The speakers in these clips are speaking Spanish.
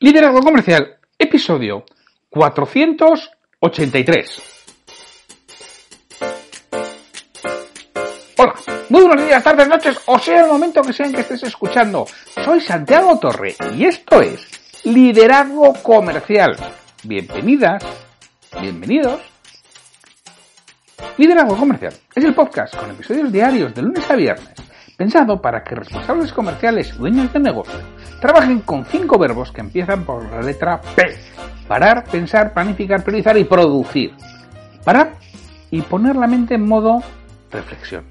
Liderazgo Comercial, episodio 483. Hola, muy buenos días, tardes, noches, o sea el momento que sea en que estés escuchando. Soy Santiago Torre y esto es Liderazgo Comercial. Bienvenidas, bienvenidos. Liderazgo Comercial es el podcast con episodios diarios de lunes a viernes pensado para que responsables comerciales y dueños de negocio trabajen con cinco verbos que empiezan por la letra P. Parar, pensar, planificar, priorizar y producir. Parar y poner la mente en modo reflexión.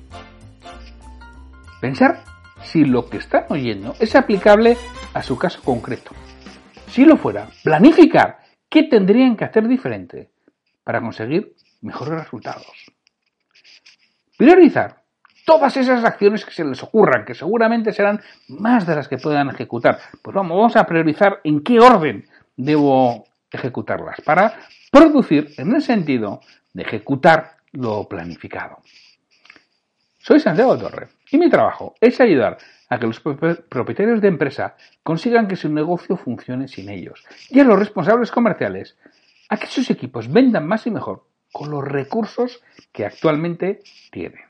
Pensar si lo que están oyendo es aplicable a su caso concreto. Si lo fuera, planificar qué tendrían que hacer diferente para conseguir mejores resultados. Priorizar todas esas acciones que se les ocurran, que seguramente serán más de las que puedan ejecutar. Pues vamos, vamos a priorizar en qué orden debo ejecutarlas para producir en el sentido de ejecutar lo planificado. Soy Santiago Torre y mi trabajo es ayudar a que los propietarios de empresa consigan que su negocio funcione sin ellos y a los responsables comerciales a que sus equipos vendan más y mejor con los recursos que actualmente tienen.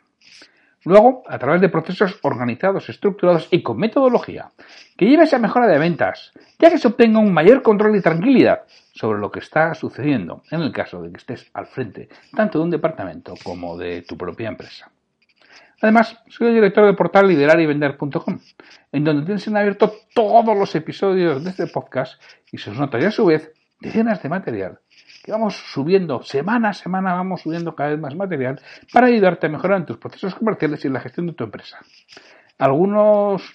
Luego, a través de procesos organizados, estructurados y con metodología, que lleve a esa mejora de ventas, ya que se obtenga un mayor control y tranquilidad sobre lo que está sucediendo en el caso de que estés al frente tanto de un departamento como de tu propia empresa. Además, soy el director del portal liderarivender.com, en donde tienes en abierto todos los episodios de este podcast y sus notas y a su vez decenas de material vamos subiendo, semana a semana vamos subiendo cada vez más material para ayudarte a mejorar en tus procesos comerciales y en la gestión de tu empresa. Algunos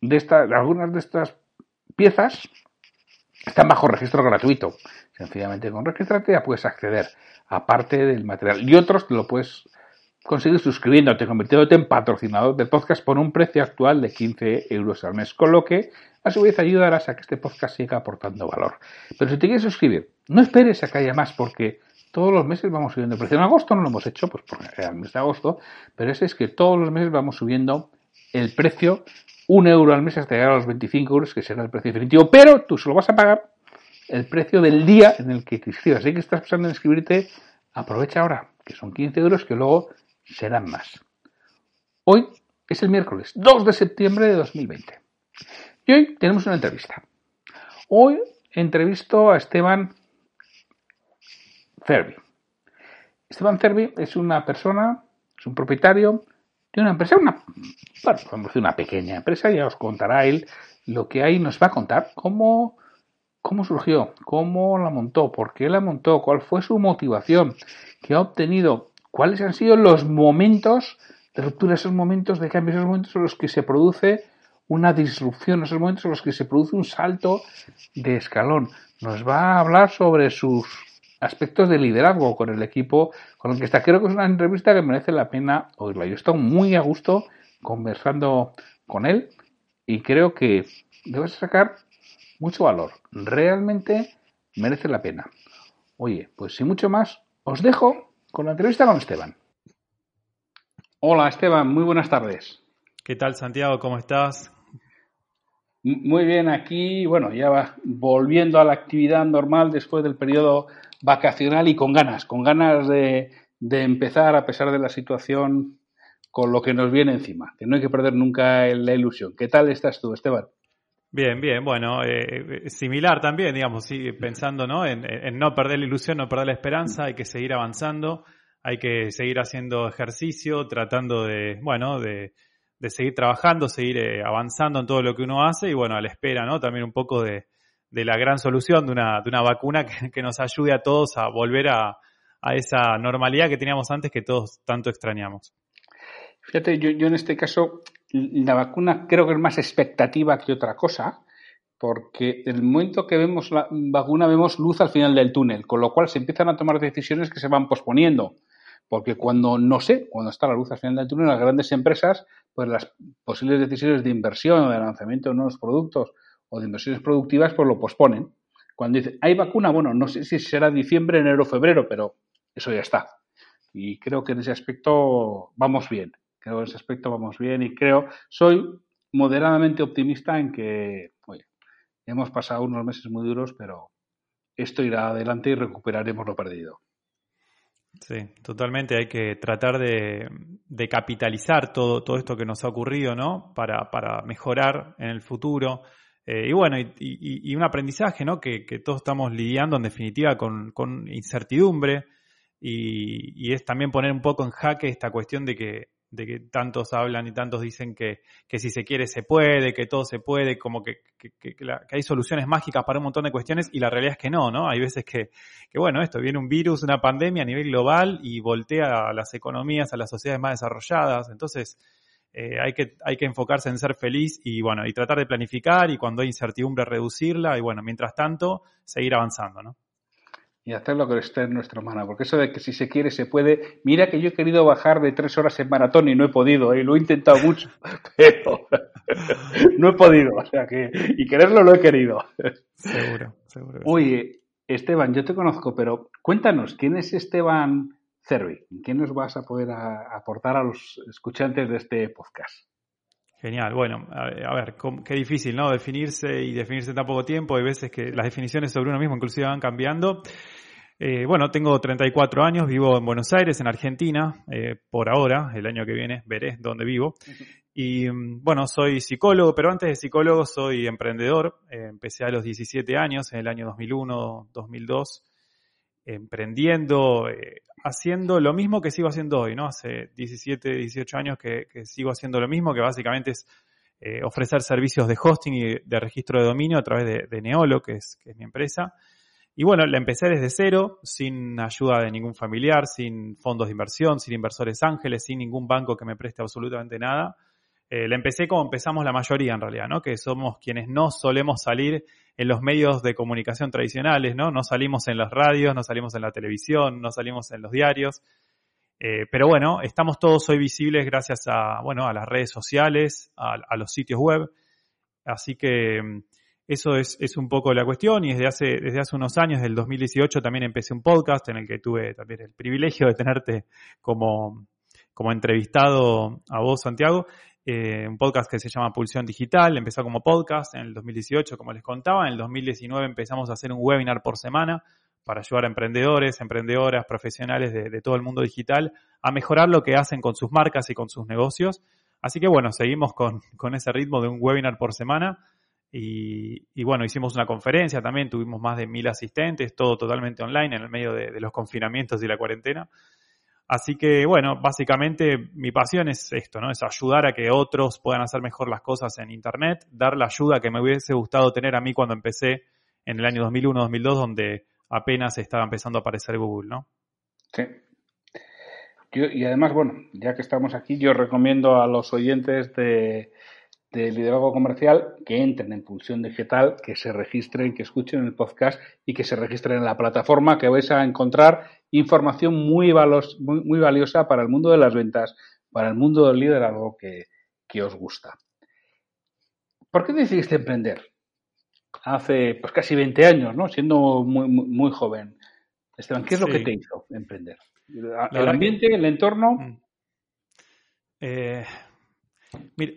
de estas, algunas de estas piezas están bajo registro gratuito. Sencillamente con registrarte ya puedes acceder a parte del material. Y otros lo puedes conseguir suscribiéndote, convirtiéndote en patrocinador del podcast por un precio actual de 15 euros al mes, con lo que a su vez ayudarás a que este podcast siga aportando valor. Pero si te quieres suscribir, no esperes a que haya más porque todos los meses vamos subiendo el precio. En agosto no lo hemos hecho, pues porque era el mes de agosto, pero ese es que todos los meses vamos subiendo el precio, un euro al mes hasta llegar a los 25 euros, que será el precio definitivo, pero tú solo vas a pagar el precio del día en el que te inscribas. Así que estás pensando en inscribirte, aprovecha ahora, que son 15 euros que luego serán más. Hoy es el miércoles 2 de septiembre de 2020. Y hoy tenemos una entrevista. Hoy entrevisto a Esteban Cervi. Esteban Cervi es una persona, es un propietario de una empresa, una, bueno, una pequeña empresa, ya os contará él lo que hay, nos va a contar cómo, cómo surgió, cómo la montó, por qué la montó, cuál fue su motivación, qué ha obtenido, cuáles han sido los momentos de ruptura, esos momentos de cambio, esos momentos en los que se produce una disrupción, esos momentos en los que se produce un salto de escalón. Nos va a hablar sobre sus aspectos de liderazgo con el equipo con el que está. Creo que es una entrevista que merece la pena oírla. Yo estoy muy a gusto conversando con él y creo que debes sacar mucho valor. Realmente merece la pena. Oye, pues sin mucho más, os dejo con la entrevista con Esteban. Hola Esteban, muy buenas tardes. ¿Qué tal Santiago? ¿Cómo estás? Muy bien, aquí, bueno, ya va volviendo a la actividad normal después del periodo vacacional y con ganas, con ganas de, empezar a pesar de la situación con lo que nos viene encima, que no hay que perder nunca la ilusión. ¿Qué tal estás tú, Esteban? Bien, bien, bueno, eh, similar también, digamos, sí, pensando ¿no? En, en, no perder la ilusión, no perder la esperanza, hay que seguir avanzando, hay que seguir haciendo ejercicio, tratando de, bueno, de, de seguir trabajando, seguir eh, avanzando en todo lo que uno hace y bueno, a la espera, ¿no? También un poco de, de la gran solución de una, de una vacuna que, nos ayude a todos a volver a, a, esa normalidad que teníamos antes que todos tanto extrañamos. Fíjate, yo, yo en este caso, la vacuna creo que es más expectativa que otra cosa, porque en el momento que vemos la vacuna vemos luz al final del túnel, con lo cual se empiezan a tomar decisiones que se van posponiendo. Porque cuando, no sé, cuando está la luz al final del túnel, las grandes empresas, pues las posibles decisiones de inversión o de lanzamiento de nuevos productos o de inversiones productivas, pues lo posponen. Cuando dicen, hay vacuna, bueno, no sé si será diciembre, enero, febrero, pero eso ya está. Y creo que en ese aspecto vamos bien. Creo que en ese aspecto vamos bien y creo, soy moderadamente optimista en que, hemos pasado unos meses muy duros, pero esto irá adelante y recuperaremos lo perdido. Sí, totalmente. Hay que tratar de, capitalizar todo, todo esto que nos ha ocurrido, ¿no? Para, para mejorar en el futuro. Eh, y bueno, y, un aprendizaje, ¿no? Que, todos estamos lidiando en definitiva con, con incertidumbre. Y, es también poner un poco en jaque esta cuestión de que de que tantos hablan y tantos dicen que, que si se quiere se puede, que todo se puede, como que, que, que, hay soluciones mágicas para un montón de cuestiones y la realidad es que no, ¿no? Hay veces que, que, bueno, esto viene un virus, una pandemia a nivel global y voltea a las economías, a las sociedades más desarrolladas, entonces eh, hay, que, hay que enfocarse en ser feliz y bueno, y tratar de planificar y cuando hay incertidumbre reducirla y bueno, mientras tanto, seguir avanzando, ¿no? Y hacer lo que esté en nuestra mano. Porque eso de que si se quiere se puede. Mira que yo he querido bajar de tres horas en maratón y no he podido, y ¿eh? lo he intentado mucho, pero no he podido. O sea que, y quererlo lo he querido. Seguro, seguro. Oye, Esteban, yo te conozco, pero cuéntanos, ¿quién es Esteban Cervi? ¿Quién nos vas a poder aportar a los escuchantes de este podcast? Genial, bueno, a ver, qué difícil, ¿no? Definirse y definirse en tan poco tiempo. Hay veces que las definiciones sobre uno mismo inclusive van cambiando. Eh, bueno, tengo 34 años, vivo en Buenos Aires, en Argentina, eh, por ahora, el año que viene veré dónde vivo. Y mm, bueno, soy psicólogo, pero antes de psicólogo soy emprendedor. Eh, empecé a los 17 años, en el año 2001, 2002, emprendiendo, haciendo lo mismo que sigo haciendo hoy, ¿no? Hace 17, 18 años que, sigo haciendo lo mismo, que básicamente es eh, ofrecer servicios de hosting y de registro de dominio a través de, Neolo, que es, que es mi empresa. Y bueno, la empecé desde cero, sin ayuda de ningún familiar, sin fondos de inversión, sin inversores ángeles, sin ningún banco que me preste absolutamente nada. Eh, la empecé como empezamos la mayoría en realidad, ¿no? Que somos quienes no solemos salir en los medios de comunicación tradicionales, ¿no? No salimos en las radios, no salimos en la televisión, no salimos en los diarios. Eh, pero bueno, estamos todos hoy visibles gracias a, bueno, a las redes sociales, a, los sitios web. Así que mm, eso es, es, un poco la cuestión y desde hace, desde hace unos años, del 2018, también empecé un podcast en el que tuve también el privilegio de tenerte como, como entrevistado a vos, Santiago. Eh, un podcast que se llama Pulsión Digital, empezó como podcast en el 2018, como les contaba, en el 2019 empezamos a hacer un webinar por semana para ayudar a emprendedores, emprendedoras, profesionales de, todo el mundo digital a mejorar lo que hacen con sus marcas y con sus negocios. Así que bueno, seguimos con, ese ritmo de un webinar por semana. Y, bueno, hicimos una conferencia también, tuvimos más de mil asistentes, todo totalmente online en el medio de los confinamientos y la cuarentena. Así que, bueno, básicamente mi pasión es esto, ¿no? Es ayudar a que otros puedan hacer mejor las cosas en Internet, dar la ayuda que me hubiese gustado tener a mí cuando empecé en el año 2001-2002, donde apenas estaba empezando a aparecer Google, ¿no? Sí. y además, bueno, ya que estamos aquí, yo recomiendo a los oyentes de, de liderazgo comercial que entren en Pulsión Digital, que se registren, que escuchen el podcast y que se registren en la plataforma que vais a encontrar información muy, muy, valiosa para el mundo de las ventas, para el mundo del liderazgo que, os gusta. ¿Por qué decidiste emprender? Hace pues casi 20 años, ¿no? Siendo muy, muy, joven. Esteban, ¿qué es lo que te hizo emprender? ¿El ambiente, el entorno? Mm. Eh,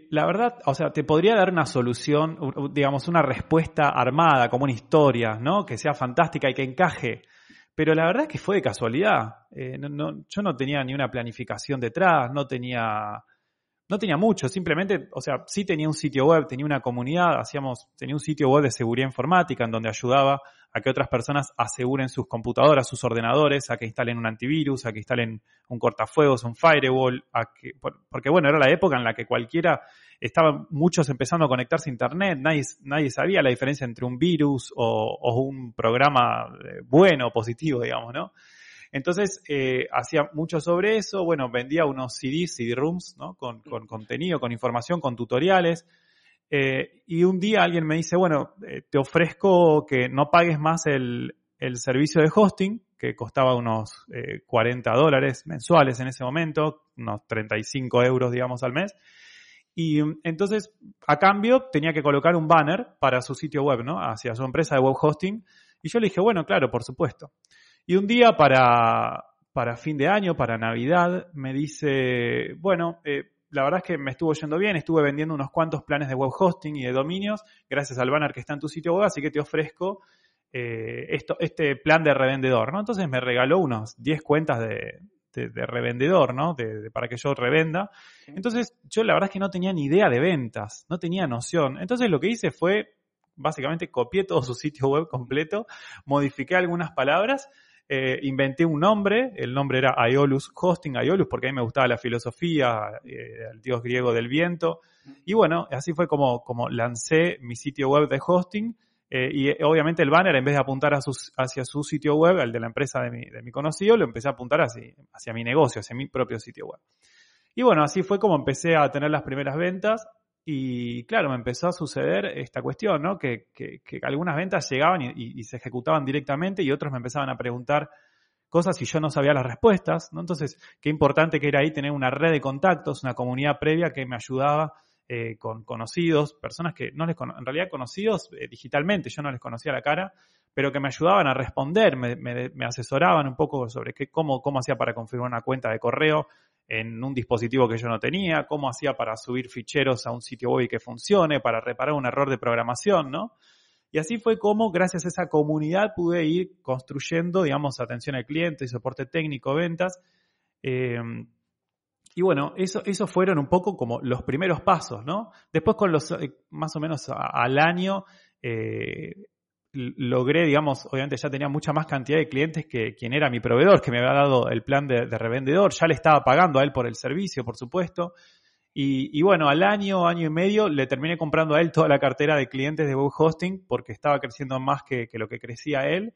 la verdad, o sea, te podría dar una solución, digamos, una respuesta armada, como una historia, ¿no? Que sea fantástica y que encaje. Pero la verdad es que fue de casualidad. Eh, yo no tenía ni una planificación detrás, no tenía, no tenía mucho, simplemente, o sea, sí tenía un sitio web, tenía una comunidad, hacíamos, tenía un sitio web de seguridad informática en donde ayudaba a que otras personas aseguren sus computadoras, sus ordenadores, a que instalen un antivirus, a que instalen un cortafuegos, un firewall, a que, porque bueno, era la época en la que cualquiera, estaban muchos empezando a conectarse a internet, nadie, nadie sabía la diferencia entre un virus o, un programa eh, bueno, positivo, digamos, ¿no? Entonces, eh, hacía mucho sobre eso, bueno, vendía unos CDs, CD-rooms, ¿no? Con, con contenido, con información, con tutoriales, eh, y un día alguien me dice, bueno, eh, te ofrezco que no pagues más el, servicio de hosting, que costaba unos 40 eh, dólares mensuales en ese momento, unos 35 euros, digamos, al mes. Y mm, entonces, a cambio, tenía que colocar un banner para su sitio web, ¿no? Hacia su empresa de web hosting. Y yo le dije, bueno, claro, por supuesto. Y un día para, para fin de año, para Navidad, me dice, bueno, la verdad es que me estuvo yendo bien, estuve vendiendo unos cuantos planes de web hosting y de dominios gracias al banner que está en tu sitio web, así que te ofrezco eh, esto, este plan de revendedor, ¿no? Entonces me regaló unos 10 cuentas de, revendedor, ¿no? De, para que yo revenda. Entonces yo la verdad es que no tenía ni idea de ventas, no tenía noción. Entonces lo que hice fue, básicamente copié todo su sitio web completo, modifiqué algunas palabras eh, inventé un nombre, el nombre era Aeolus Hosting, Aeolus, porque a mí me gustaba la filosofía, eh, el dios griego del viento. Y bueno, así fue como, lancé mi sitio web de hosting. Eh, y obviamente el banner, en vez de apuntar hacia su sitio web, el de la empresa de mi, de mi conocido, lo empecé a apuntar hacia, hacia mi negocio, hacia mi propio sitio web. Y bueno, así fue como empecé a tener las primeras ventas. Y claro, me empezó a suceder esta cuestión, ¿no? Que, que, que algunas ventas llegaban y, y, se ejecutaban directamente y otros me empezaban a preguntar cosas y yo no sabía las respuestas, ¿no? Entonces, qué importante que era ahí tener una red de contactos, una comunidad previa que me ayudaba eh, con conocidos, personas que no les en realidad conocidos eh, digitalmente, yo no les conocía la cara, pero que me ayudaban a responder, me, me, me asesoraban un poco sobre qué, cómo, cómo hacía para configurar una cuenta de correo, en un dispositivo que yo no tenía, cómo hacía para subir ficheros a un sitio web y que funcione, para reparar un error de programación, ¿no? Y así fue como, gracias a esa comunidad, pude ir construyendo, digamos, atención al cliente, soporte técnico, ventas. Eh, y bueno, eso, eso fueron un poco como los primeros pasos, ¿no? Después con los, eh, más o menos al año, eh, logré, digamos, obviamente ya tenía mucha más cantidad de clientes que quien era mi proveedor, que me había dado el plan de, revendedor, ya le estaba pagando a él por el servicio, por supuesto. Y, bueno, al año, año y medio, le terminé comprando a él toda la cartera de clientes de web hosting porque estaba creciendo más que, lo que crecía él.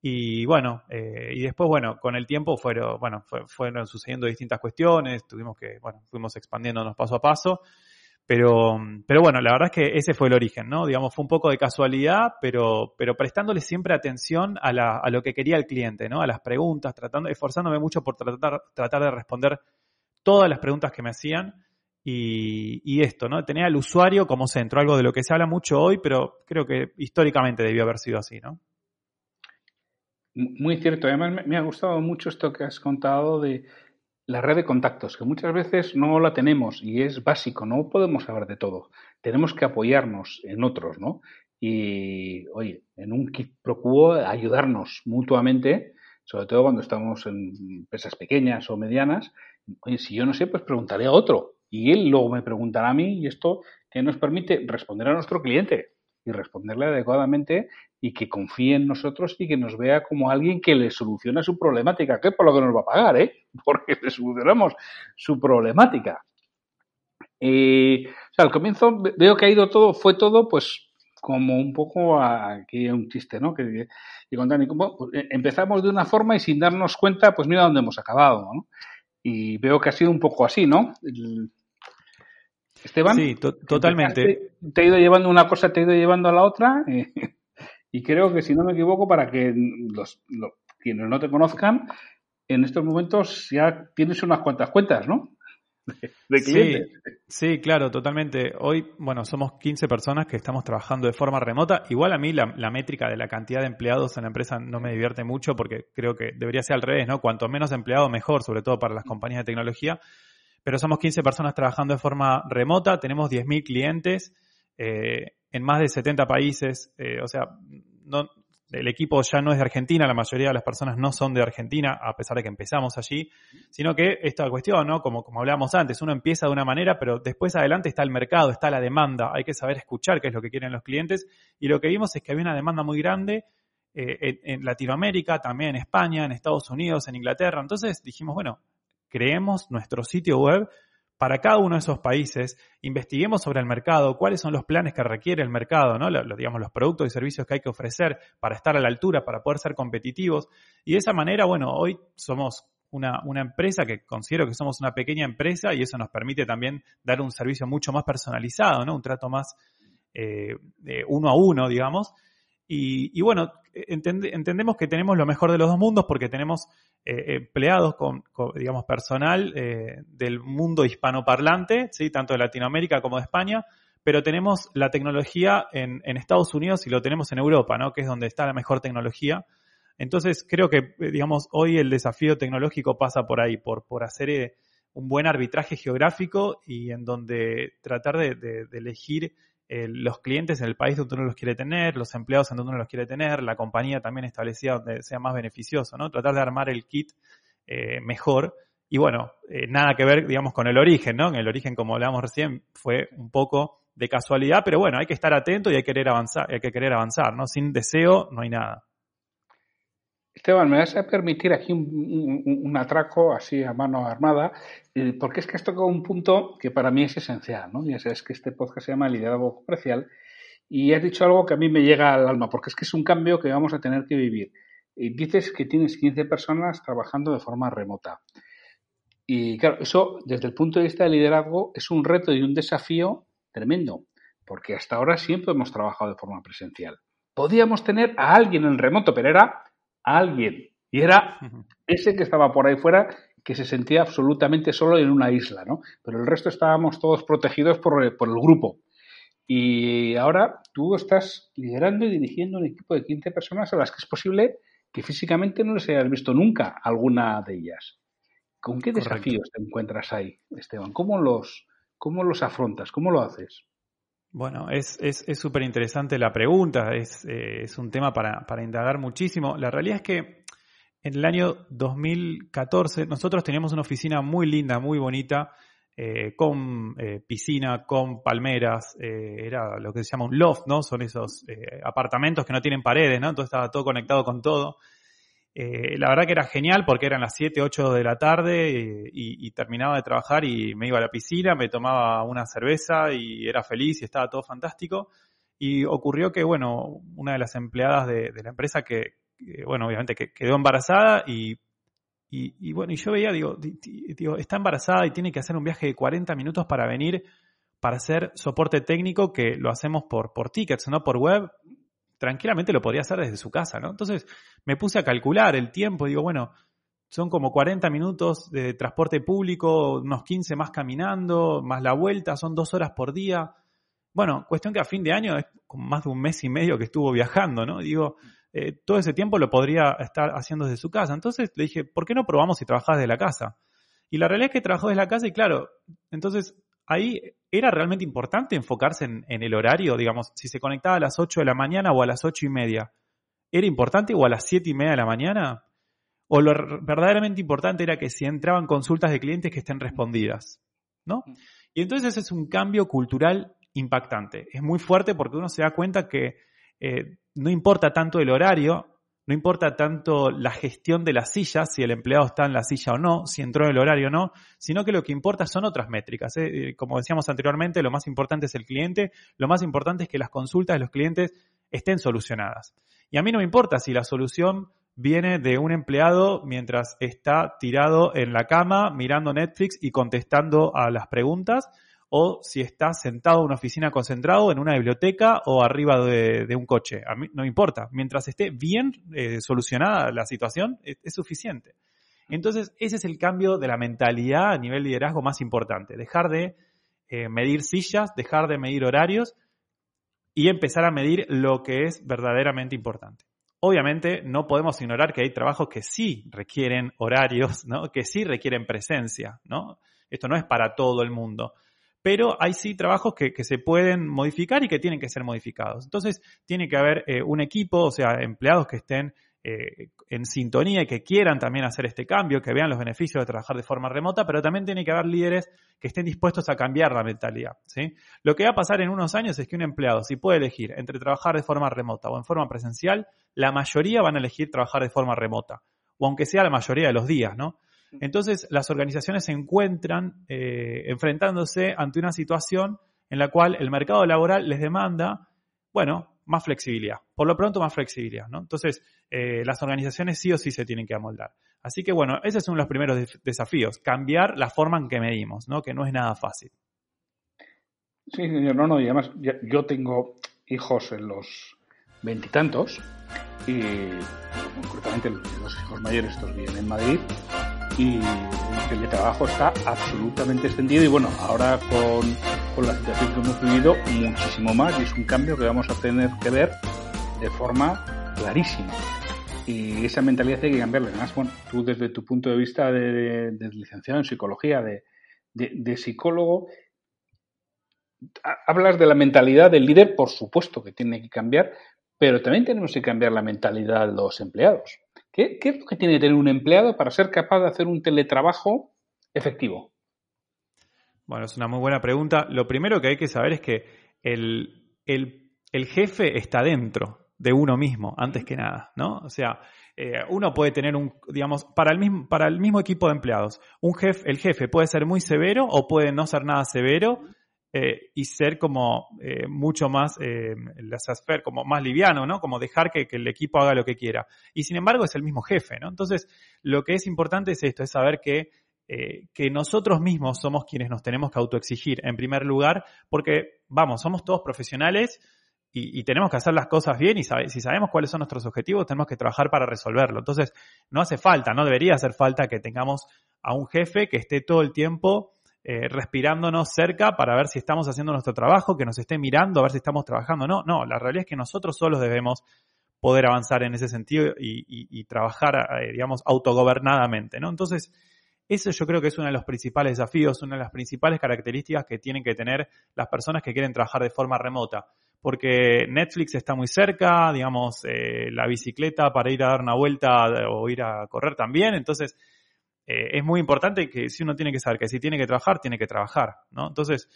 Y bueno, eh, y después, bueno, con el tiempo fueron, bueno, fueron sucediendo distintas cuestiones, tuvimos que, bueno, fuimos expandiéndonos paso a paso. Pero, pero bueno, la verdad es que ese fue el origen, ¿no? Digamos, fue un poco de casualidad, pero, pero prestándole siempre atención a, la, a lo que quería el cliente, ¿no? A las preguntas, tratando, esforzándome mucho por tratar, tratar de responder todas las preguntas que me hacían. Y, y, esto, ¿no? Tener al usuario como centro, algo de lo que se habla mucho hoy, pero creo que históricamente debió haber sido así, ¿no? Muy cierto. Además, me ha gustado mucho esto que has contado de la red de contactos, que muchas veces no la tenemos y es básico, no podemos saber de todo. Tenemos que apoyarnos en otros, ¿no? Y, oye, en un kit pro ayudarnos mutuamente, sobre todo cuando estamos en empresas pequeñas o medianas. Oye, si yo no sé, pues preguntaré a otro. Y él luego me preguntará a mí y esto que nos permite responder a nuestro cliente y responderle adecuadamente y que confíe en nosotros y que nos vea como alguien que le soluciona su problemática, que por lo que nos va a pagar, ¿eh? Porque le solucionamos su problemática. Eh, al comienzo veo que ha ido todo, fue todo, pues, como un poco aquí un chiste, ¿no? Que, que contar, pues, eh, empezamos de una forma y sin darnos cuenta, pues mira dónde hemos acabado, ¿no? Y veo que ha sido un poco así, ¿no? Esteban. Sí, totalmente. Te, he ido llevando una cosa, te he ido llevando a la otra. Eh, y creo que, si no me equivoco, para que los, quienes no te conozcan, en estos momentos ya tienes unas cuantas cuentas, ¿no? De, clientes. Sí, claro, totalmente. Hoy, bueno, somos 15 personas que estamos trabajando de forma remota. Igual a mí la, la, métrica de la cantidad de empleados en la empresa no me divierte mucho porque creo que debería ser al revés, ¿no? Cuanto menos empleados, mejor, sobre todo para las compañías de tecnología. Pero somos 15 personas trabajando de forma remota, tenemos 10.000 clientes. Eh, en más de 70 países. Eh, o sea, no, el equipo ya no es de Argentina, la mayoría de las personas no son de Argentina, a pesar de que empezamos allí, sino que esta cuestión, ¿no? Como, como hablábamos antes, uno empieza de una manera, pero después adelante está el mercado, está la demanda, hay que saber escuchar qué es lo que quieren los clientes, y lo que vimos es que había una demanda muy grande eh, en, en, Latinoamérica, también en España, en Estados Unidos, en Inglaterra, entonces dijimos, bueno, creemos nuestro sitio web para cada uno de esos países, investiguemos sobre el mercado, cuáles son los planes que requiere el mercado, ¿no? Los, digamos, los productos y servicios que hay que ofrecer para estar a la altura, para poder ser competitivos. Y de esa manera, bueno, hoy somos una, una, empresa que considero que somos una pequeña empresa y eso nos permite también dar un servicio mucho más personalizado, ¿no? Un trato más eh, uno a uno, digamos. Y, bueno, entendemos que tenemos lo mejor de los dos mundos porque tenemos eh, empleados con, digamos, personal eh, del mundo hispanoparlante, ¿sí? tanto de Latinoamérica como de España, pero tenemos la tecnología en, en, Estados Unidos y lo tenemos en Europa, ¿no? que es donde está la mejor tecnología. Entonces creo que, eh, digamos, hoy el desafío tecnológico pasa por ahí, por, por hacer un buen arbitraje geográfico y en donde tratar de, elegir eh, los clientes en el país donde uno los quiere tener, los empleados en donde uno los quiere tener, la compañía también establecida donde sea más beneficioso, ¿no? Tratar de armar el kit eh, mejor. Y bueno, eh, nada que ver, digamos, con el origen, ¿no? El origen, como hablábamos recién, fue un poco de casualidad, pero bueno, hay que estar atento y hay que querer avanzar, hay que querer avanzar, ¿no? Sin deseo no hay nada. Esteban, me vas a permitir aquí un, atraco así a mano armada, eh, porque es que has tocado un punto que para mí es esencial, ¿no? Ya sabes que este podcast se llama Liderazgo Comercial y has dicho algo que a mí me llega al alma, porque es que es un cambio que vamos a tener que vivir. Y dices que tienes 15 personas trabajando de forma remota. Y claro, eso desde el punto de vista del liderazgo es un reto y un desafío tremendo, porque hasta ahora siempre hemos trabajado de forma presencial. Podíamos tener a alguien en remoto, pero era alguien. Y era ese que estaba por ahí fuera que se sentía absolutamente solo en una isla, ¿no? Pero el resto estábamos todos protegidos por, el grupo. Y ahora tú estás liderando y dirigiendo un equipo de 15 personas a las que es posible que físicamente no les hayas visto nunca alguna de ellas. ¿Con qué desafíos te encuentras ahí, Esteban? ¿Cómo los, cómo los afrontas? ¿Cómo lo haces? Bueno, es súper es, interesante la pregunta, es, eh, es un tema para, para, indagar muchísimo. La realidad es que en el año 2014 nosotros teníamos una oficina muy linda, muy bonita, eh, con eh, piscina, con palmeras, era lo que se llama un loft, ¿no? Son esos apartamentos que no tienen paredes, ¿no? Entonces estaba todo conectado con todo. Eh, la verdad que era genial porque eran las 7, 8 de la tarde y, terminaba de trabajar y me iba a la piscina, me tomaba una cerveza y era feliz y estaba todo fantástico. Y ocurrió que, bueno, una de las empleadas de, la empresa que, bueno, obviamente que quedó embarazada y, y, bueno, y yo veía, digo, digo, está embarazada y tiene que hacer un viaje de 40 minutos para venir para hacer soporte técnico que lo hacemos por, por tickets, no por web tranquilamente lo podría hacer desde su casa, ¿no? Entonces me puse a calcular el tiempo y digo, bueno, son como 40 minutos de transporte público, unos 15 más caminando, más la vuelta, son dos horas por día. Bueno, cuestión que a fin de año es como más de un mes y medio que estuvo viajando, ¿no? Digo, eh, todo ese tiempo lo podría estar haciendo desde su casa. Entonces le dije, ¿por qué no probamos si trabajás desde la casa? Y la realidad es que trabajó desde la casa y claro, entonces ahí era realmente importante enfocarse en, el horario, digamos, si se conectaba a las 8 de la mañana o a las 8 y media. ¿Era importante o a las 7 y media de la mañana? ¿O lo verdaderamente importante era que si entraban consultas de clientes que estén respondidas? ¿No? Y entonces es un cambio cultural impactante. Es muy fuerte porque uno se da cuenta que eh, no importa tanto el horario, no importa tanto la gestión de las sillas, si el empleado está en la silla o no, si entró en el horario o no, sino que lo que importa son otras métricas. ¿eh? Eh, como decíamos anteriormente, lo más importante es el cliente, lo más importante es que las consultas de los clientes estén solucionadas. Y a mí no me importa si la solución viene de un empleado mientras está tirado en la cama mirando Netflix y contestando a las preguntas, o si está sentado en una oficina concentrado, en una biblioteca o arriba de, un coche. A mí no importa. Mientras esté bien eh, solucionada la situación, es, suficiente. Entonces, ese es el cambio de la mentalidad a nivel liderazgo más importante. Dejar de eh, medir sillas, dejar de medir horarios y empezar a medir lo que es verdaderamente importante. Obviamente no podemos ignorar que hay trabajos que sí requieren horarios, ¿no? que sí requieren presencia. ¿no? Esto no es para todo el mundo pero hay sí trabajos que, se pueden modificar y que tienen que ser modificados. Entonces, tiene que haber eh, un equipo, o sea, empleados que estén eh, en sintonía y que quieran también hacer este cambio, que vean los beneficios de trabajar de forma remota, pero también tiene que haber líderes que estén dispuestos a cambiar la mentalidad. ¿sí? Lo que va a pasar en unos años es que un empleado, si puede elegir entre trabajar de forma remota o en forma presencial, la mayoría van a elegir trabajar de forma remota, o aunque sea la mayoría de los días, ¿no? Entonces, las organizaciones se encuentran eh, enfrentándose ante una situación en la cual el mercado laboral les demanda, bueno, más flexibilidad. Por lo pronto, más flexibilidad, ¿no? Entonces, eh, las organizaciones sí o sí se tienen que amoldar. Así que, bueno, esos son los primeros desafíos. Cambiar la forma en que medimos, ¿no? Que no es nada fácil. Sí, señor, no, no, y además yo tengo hijos en los veintitantos y, concretamente los hijos mayores estos viven en Madrid y el teletrabajo está absolutamente extendido y bueno, ahora con, con la situación que hemos vivido muchísimo más y es un cambio que vamos a tener que ver de forma clarísima. y esa mentalidad hay que cambiarla. Además, bueno, tú desde tu punto de vista de, licenciado en psicología, de, psicólogo, hablas de la mentalidad del líder, por supuesto que tiene que cambiar, pero también tenemos que cambiar la mentalidad de los empleados. ¿Qué, ¿Qué, es lo que tiene que tener un empleado para ser capaz de hacer un teletrabajo efectivo? Bueno, es una muy buena pregunta. Lo primero que hay que saber es que el, el jefe está dentro de uno mismo, antes que nada, ¿no? O sea, eh, uno puede tener un, digamos, para el mismo, para el mismo equipo de empleados, un jefe, el jefe puede ser muy severo o puede no ser nada severo eh, y ser como eh, mucho más, eh, como más liviano, ¿no? Como dejar que, que, el equipo haga lo que quiera. Y sin embargo es el mismo jefe, ¿no? Entonces, lo que es importante es esto, es saber que que nosotros mismos somos quienes nos tenemos que autoexigir en primer lugar, porque, vamos, somos todos profesionales, y, tenemos que hacer las cosas bien y si sabemos cuáles son nuestros objetivos, tenemos que trabajar para resolverlo. Entonces, no hace falta, no debería hacer falta que tengamos a un jefe que esté todo el tiempo eh, respirándonos cerca para ver si estamos haciendo nuestro trabajo, que nos esté mirando a ver si estamos trabajando. No, no, la realidad es que nosotros solos debemos poder avanzar en ese sentido y, trabajar, eh, digamos, autogobernadamente, ¿no? Entonces, eso yo creo que es uno de los principales desafíos, una de las principales características que tienen que tener las personas que quieren trabajar de forma remota porque Netflix está muy cerca, digamos, eh, la bicicleta para ir a dar una vuelta o ir a correr también, entonces eh, es muy importante que si uno tiene que saber que si tiene que trabajar, tiene que trabajar, ¿no? Entonces,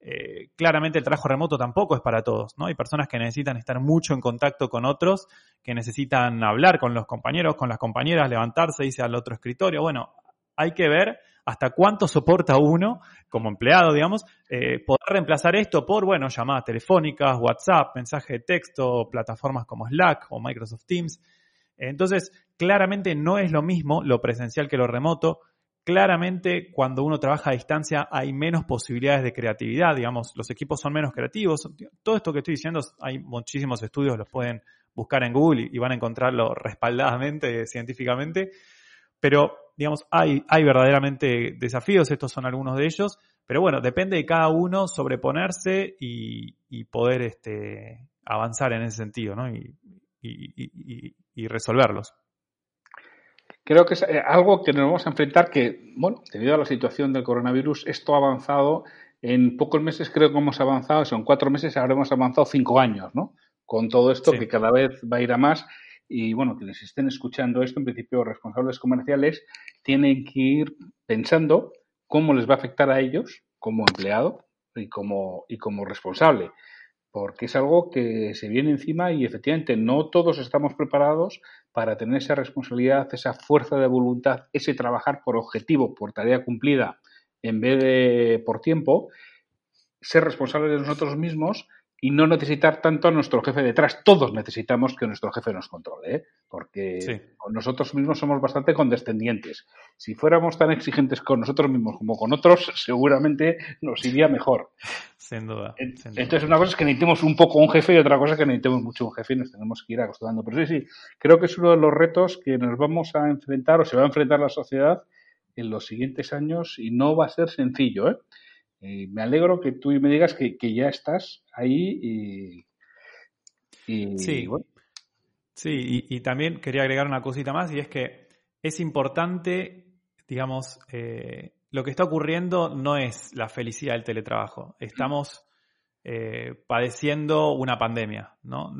eh, claramente el trabajo remoto tampoco es para todos, ¿no? Hay personas que necesitan estar mucho en contacto con otros, que necesitan hablar con los compañeros, con las compañeras, levantarse, irse al otro escritorio, bueno, hay que ver hasta cuánto soporta uno como empleado, digamos, eh, poder reemplazar esto por, bueno, llamadas telefónicas, WhatsApp, mensaje de texto, plataformas como Slack o Microsoft Teams. Entonces, claramente no es lo mismo lo presencial que lo remoto. Claramente, cuando uno trabaja a distancia hay menos posibilidades de creatividad, digamos, los equipos son menos creativos. Todo esto que estoy diciendo, hay muchísimos estudios, los pueden buscar en Google y van a encontrarlo respaldadamente, científicamente. Pero digamos, hay, hay verdaderamente desafíos, estos son algunos de ellos, pero bueno, depende de cada uno sobreponerse y, poder este, avanzar en ese sentido, ¿no? Resolverlos. Creo que es eh, algo que nos vamos a enfrentar que, bueno, debido a la situación del coronavirus, esto ha avanzado en pocos meses, creo que hemos avanzado, son cuatro meses, ahora hemos avanzado cinco años, ¿no? Con todo esto que cada vez va a ir a más y bueno, quienes estén escuchando esto, en principio responsables comerciales, tienen que ir pensando cómo les va a afectar a ellos como empleado y como, y como responsable, porque es algo que se viene encima y efectivamente no todos estamos preparados para tener esa responsabilidad, esa fuerza de voluntad, ese trabajar por objetivo, por tarea cumplida, en vez de por tiempo, ser responsables de nosotros mismos y no necesitar tanto a nuestro jefe detrás. Todos necesitamos que nuestro jefe nos controle, ¿eh? porque nosotros mismos somos bastante condescendientes. Si fuéramos tan exigentes con nosotros mismos como con otros, seguramente nos iría mejor. Sin duda. Entonces, una cosa es que necesitemos un poco un jefe y otra cosa es que necesitemos mucho un jefe y nos tenemos que ir acostumbrando. Pero sí, sí, creo que es uno de los retos que nos vamos a enfrentar o se va a enfrentar la sociedad en los siguientes años y no va a ser sencillo, ¿eh? Eh, me alegro que tú me digas que, ya estás ahí y, sí, sí y, también quería agregar una cosita más y es que es importante, digamos, eh, lo que está ocurriendo no es la felicidad del teletrabajo. Estamos eh, padeciendo una pandemia, ¿no?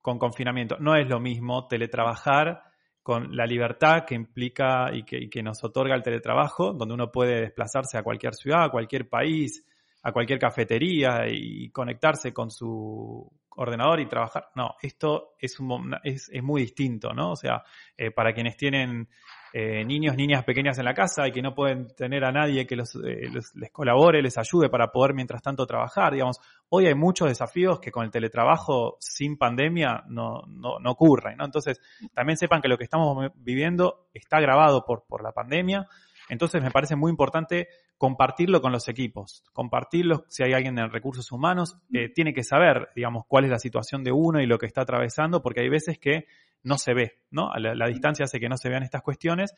Con confinamiento. No es lo mismo teletrabajar con la libertad que implica y que, nos otorga el teletrabajo, donde uno puede desplazarse a cualquier ciudad, a cualquier país, a cualquier cafetería y conectarse con su ordenador y trabajar. No, esto es, un, es, es muy distinto, ¿no? O sea, eh, para quienes tienen eh, niños, niñas pequeñas en la casa y que no pueden tener a nadie que los, eh, les colabore, les ayude para poder mientras tanto trabajar. Digamos, hoy hay muchos desafíos que con el teletrabajo sin pandemia no, no, no ocurren. ¿no? Entonces, también sepan que lo que estamos viviendo está grabado por, por la pandemia. Entonces, me parece muy importante compartirlo con los equipos, compartirlo si hay alguien en recursos humanos, eh, tiene que saber, digamos, cuál es la situación de uno y lo que está atravesando, porque hay veces que no se ve, ¿no? la, distancia hace que no se vean estas cuestiones.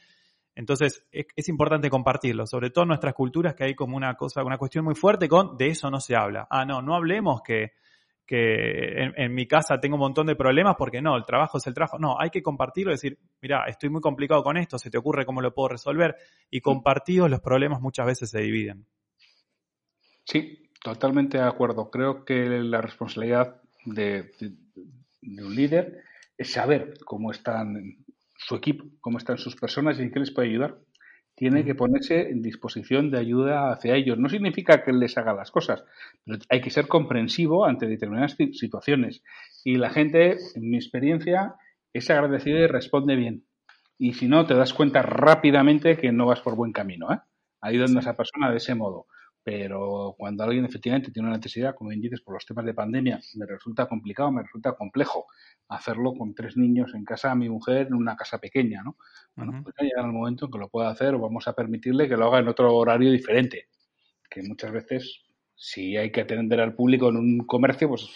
Entonces, es, importante compartirlo, sobre todo en nuestras culturas que hay como una cosa, una cuestión muy fuerte con de eso no se habla. Ah, no, no hablemos que, que en, mi casa tengo un montón de problemas porque no, el trabajo es el trabajo. No, hay que compartirlo y decir, mira, estoy muy complicado con esto, se te ocurre cómo lo puedo resolver. Y compartidos los problemas muchas veces se dividen. Sí, totalmente de acuerdo. Creo que la responsabilidad de, un líder es saber cómo están su equipo, cómo están sus personas y en qué les puede ayudar tiene que ponerse en disposición de ayuda hacia ellos. No significa que les haga las cosas, pero hay que ser comprensivo ante determinadas situaciones. Y la gente, en mi experiencia, es agradecida y responde bien. Y si no, te das cuenta rápidamente que no vas por buen camino, ¿eh? ayudando a esa persona de ese modo. Pero cuando alguien efectivamente tiene una necesidad, como bien dices, por los temas de pandemia, me resulta complicado, me resulta complejo hacerlo con tres niños en casa, mi mujer en una casa pequeña, ¿no? Bueno, pues ya llega el momento en que lo pueda hacer o vamos a permitirle que lo haga en otro horario diferente. Que muchas veces, si hay que atender al público en un comercio, pues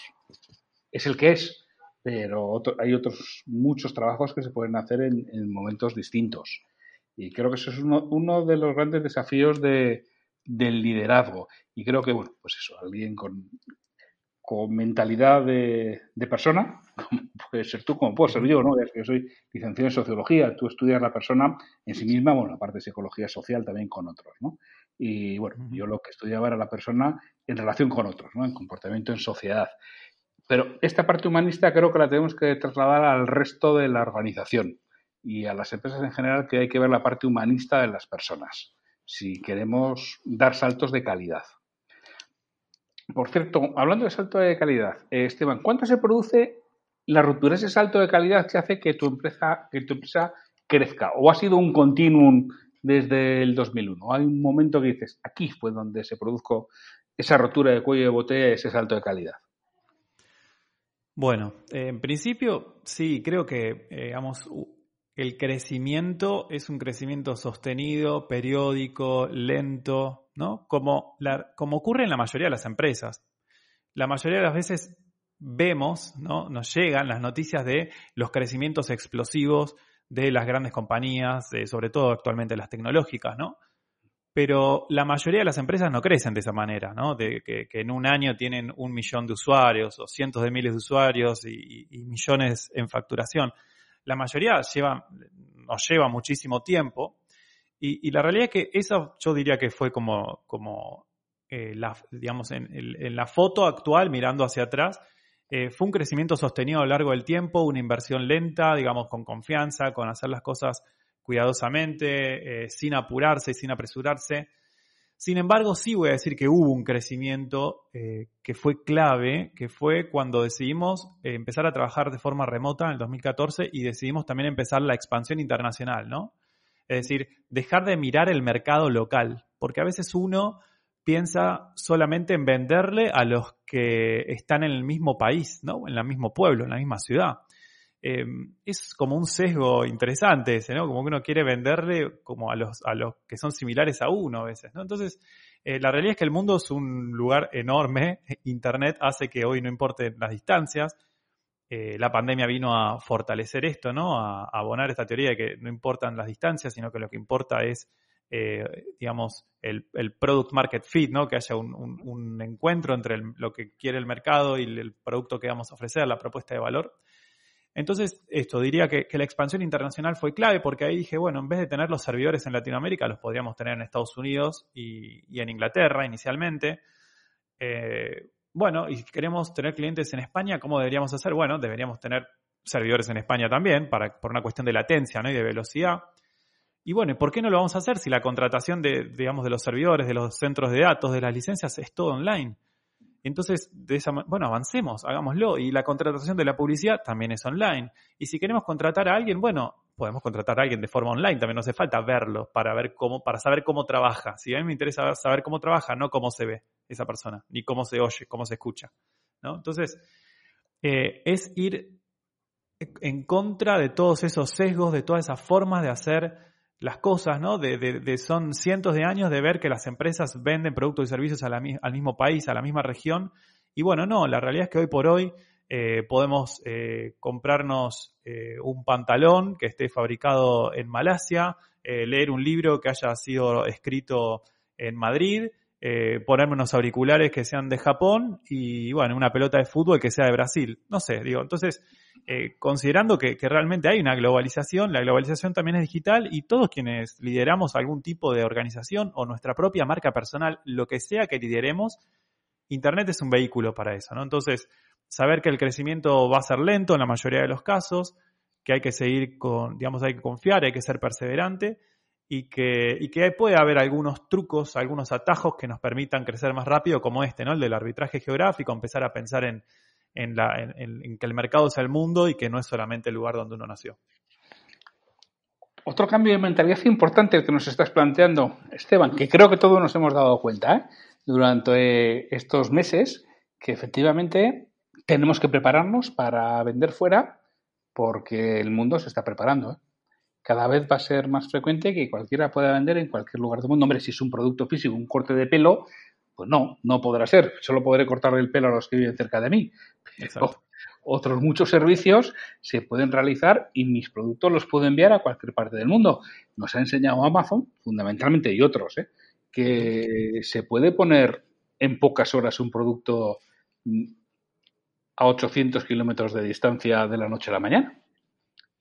es el que es. Pero hay otros muchos trabajos que se pueden hacer en, momentos distintos. Y creo que eso es uno, uno de los grandes desafíos de, del liderazgo. Y creo que, bueno, pues eso, alguien con, con mentalidad de, persona, como puede ser tú, como puedo ser yo, ¿no? que yo soy licenciado en sociología, tú estudias la persona en sí misma, bueno, la parte de psicología social también con otros, ¿no? Y bueno, yo lo que estudiaba era la persona en relación con otros, ¿no? En comportamiento en sociedad. Pero esta parte humanista creo que la tenemos que trasladar al resto de la organización y a las empresas en general que hay que ver la parte humanista de las personas si queremos dar saltos de calidad. Por cierto, hablando de salto de calidad, eh, Esteban, ¿cuánto se produce la ruptura, ese salto de calidad que hace que tu empresa, que tu empresa crezca? ¿O ha sido un continuum desde el 2001? ¿Hay un momento que dices, aquí fue donde se produjo esa rotura de cuello de botella, ese salto de calidad? Bueno, en principio sí, creo que eh, digamos, el crecimiento es un crecimiento sostenido, periódico, lento, ¿no? Como, como ocurre en la mayoría de las empresas. La mayoría de las veces vemos, ¿no? Nos llegan las noticias de los crecimientos explosivos de las grandes compañías, sobre todo actualmente las tecnológicas, ¿no? Pero la mayoría de las empresas no crecen de esa manera, ¿no? De que, en un año tienen un millón de usuarios o cientos de miles de usuarios y millones en facturación la mayoría lleva, nos lleva muchísimo tiempo. Y, la realidad es que eso yo diría que fue como, como eh, la, digamos, en, la foto actual, mirando hacia atrás, eh, fue un crecimiento sostenido a lo largo del tiempo, una inversión lenta, digamos, con confianza, con hacer las cosas cuidadosamente, eh, sin apurarse y sin apresurarse. Sin embargo, sí voy a decir que hubo un crecimiento eh, que fue clave, que fue cuando decidimos eh, empezar a trabajar de forma remota en el 2014 y decidimos también empezar la expansión internacional, ¿no? Es decir, dejar de mirar el mercado local, porque a veces uno piensa solamente en venderle a los que están en el mismo país, ¿no? En el mismo pueblo, en la misma ciudad. Em, es como un sesgo interesante ese, ¿no? Como que uno quiere venderle como a los, a los que son similares a uno a veces, ¿no? Entonces, eh, la realidad es que el mundo es un lugar enorme. Internet hace que hoy no importen las distancias. Eh, la pandemia vino a fortalecer esto, ¿no? A, abonar esta teoría de que no importan las distancias, sino que lo que importa es, eh, digamos, el, product market fit, ¿no? Que haya un, encuentro entre lo que quiere el mercado y el producto que vamos a ofrecer, la propuesta de valor. Entonces, esto, diría que, la expansión internacional fue clave porque ahí dije, bueno, en vez de tener los servidores en Latinoamérica, los podríamos tener en Estados Unidos y, en Inglaterra inicialmente. Eh, bueno, y si queremos tener clientes en España, ¿cómo deberíamos hacer? Bueno, deberíamos tener servidores en España también, para, por una cuestión de latencia ¿no? y de velocidad. Y bueno, ¿por qué no lo vamos a hacer si la contratación de, digamos, de los servidores, de los centros de datos, de las licencias es todo online? Entonces, de esa, bueno, avancemos, hagámoslo. Y la contratación de la publicidad también es online. Y si queremos contratar a alguien, bueno, podemos contratar a alguien de forma online, también no hace falta verlo para ver cómo, para saber cómo trabaja. Si a mí me interesa saber cómo trabaja, no cómo se ve esa persona, ni cómo se oye, cómo se escucha. ¿no? Entonces, eh, es ir en contra de todos esos sesgos, de todas esas formas de hacer las cosas, ¿no? De, de, son cientos de años de ver que las empresas venden productos y servicios al mismo país, a la misma región. Y bueno, no, la realidad es que hoy por hoy eh, podemos eh, comprarnos eh, un pantalón que esté fabricado en Malasia, leer un libro que haya sido escrito en Madrid eh, ponerme unos auriculares que sean de Japón y, bueno, una pelota de fútbol que sea de Brasil. No sé, digo, entonces, eh, considerando que, realmente hay una globalización, la globalización también es digital y todos quienes lideramos algún tipo de organización o nuestra propia marca personal, lo que sea que lideremos, Internet es un vehículo para eso, ¿no? Entonces, saber que el crecimiento va a ser lento en la mayoría de los casos, que hay que seguir con, digamos, hay que confiar, hay que ser perseverante y que, puede haber algunos trucos, algunos atajos que nos permitan crecer más rápido, como este, ¿no? El del arbitraje geográfico, empezar a pensar en, en, la, en, que el mercado sea el mundo y que no es solamente el lugar donde uno nació. Otro cambio de mentalidad importante que nos estás planteando, Esteban, que creo que todos nos hemos dado cuenta ¿eh? durante estos meses, que efectivamente tenemos que prepararnos para vender fuera porque el mundo se está preparando. ¿eh? Cada vez va a ser más frecuente que cualquiera pueda vender en cualquier lugar del mundo. Hombre, si es un producto físico, un corte de pelo, pues no, no podrá ser. Solo podré cortar el pelo a los que viven cerca de mí. otros muchos servicios se pueden realizar y mis productos los puedo enviar a cualquier parte del mundo. Nos ha enseñado Amazon, fundamentalmente, y otros, ¿eh? que se puede poner en pocas horas un producto a 800 kilómetros de distancia de la noche a la mañana.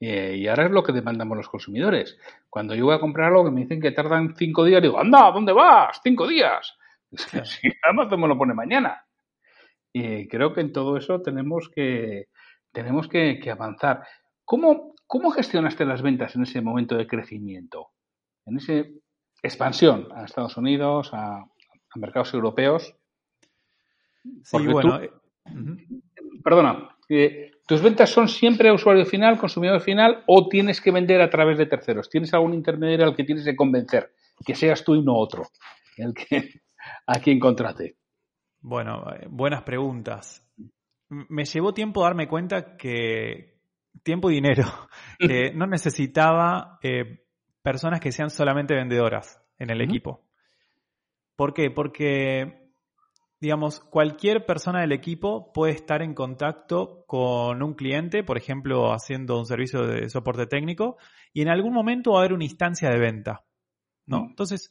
Eh, y ahora es lo que demandamos los consumidores. Cuando yo voy a comprar algo que me dicen que tardan cinco días, digo, anda, ¿dónde vas? Cinco días. Si Amazon me lo pone mañana. Y creo que en todo eso tenemos que, tenemos que, avanzar. ¿Cómo, ¿Cómo gestionaste las ventas en ese momento de crecimiento? En esa expansión a Estados Unidos, a, mercados europeos. Sí, bueno. Eh, perdona, ¿tus ventas son siempre a usuario final, consumidor final o tienes que vender a través de terceros? ¿Tienes algún intermediario al que tienes que convencer? Que seas tú y no otro, el que, a quien contrate. Bueno, eh, buenas preguntas. Me llevó tiempo darme cuenta que tiempo y dinero, que no necesitaba eh, personas que sean solamente vendedoras en el equipo. ¿Por qué? Porque digamos, cualquier persona del equipo puede estar en contacto con un cliente, por ejemplo, haciendo un servicio de soporte técnico, y en algún momento va a haber una instancia de venta, ¿no? Mm. Entonces,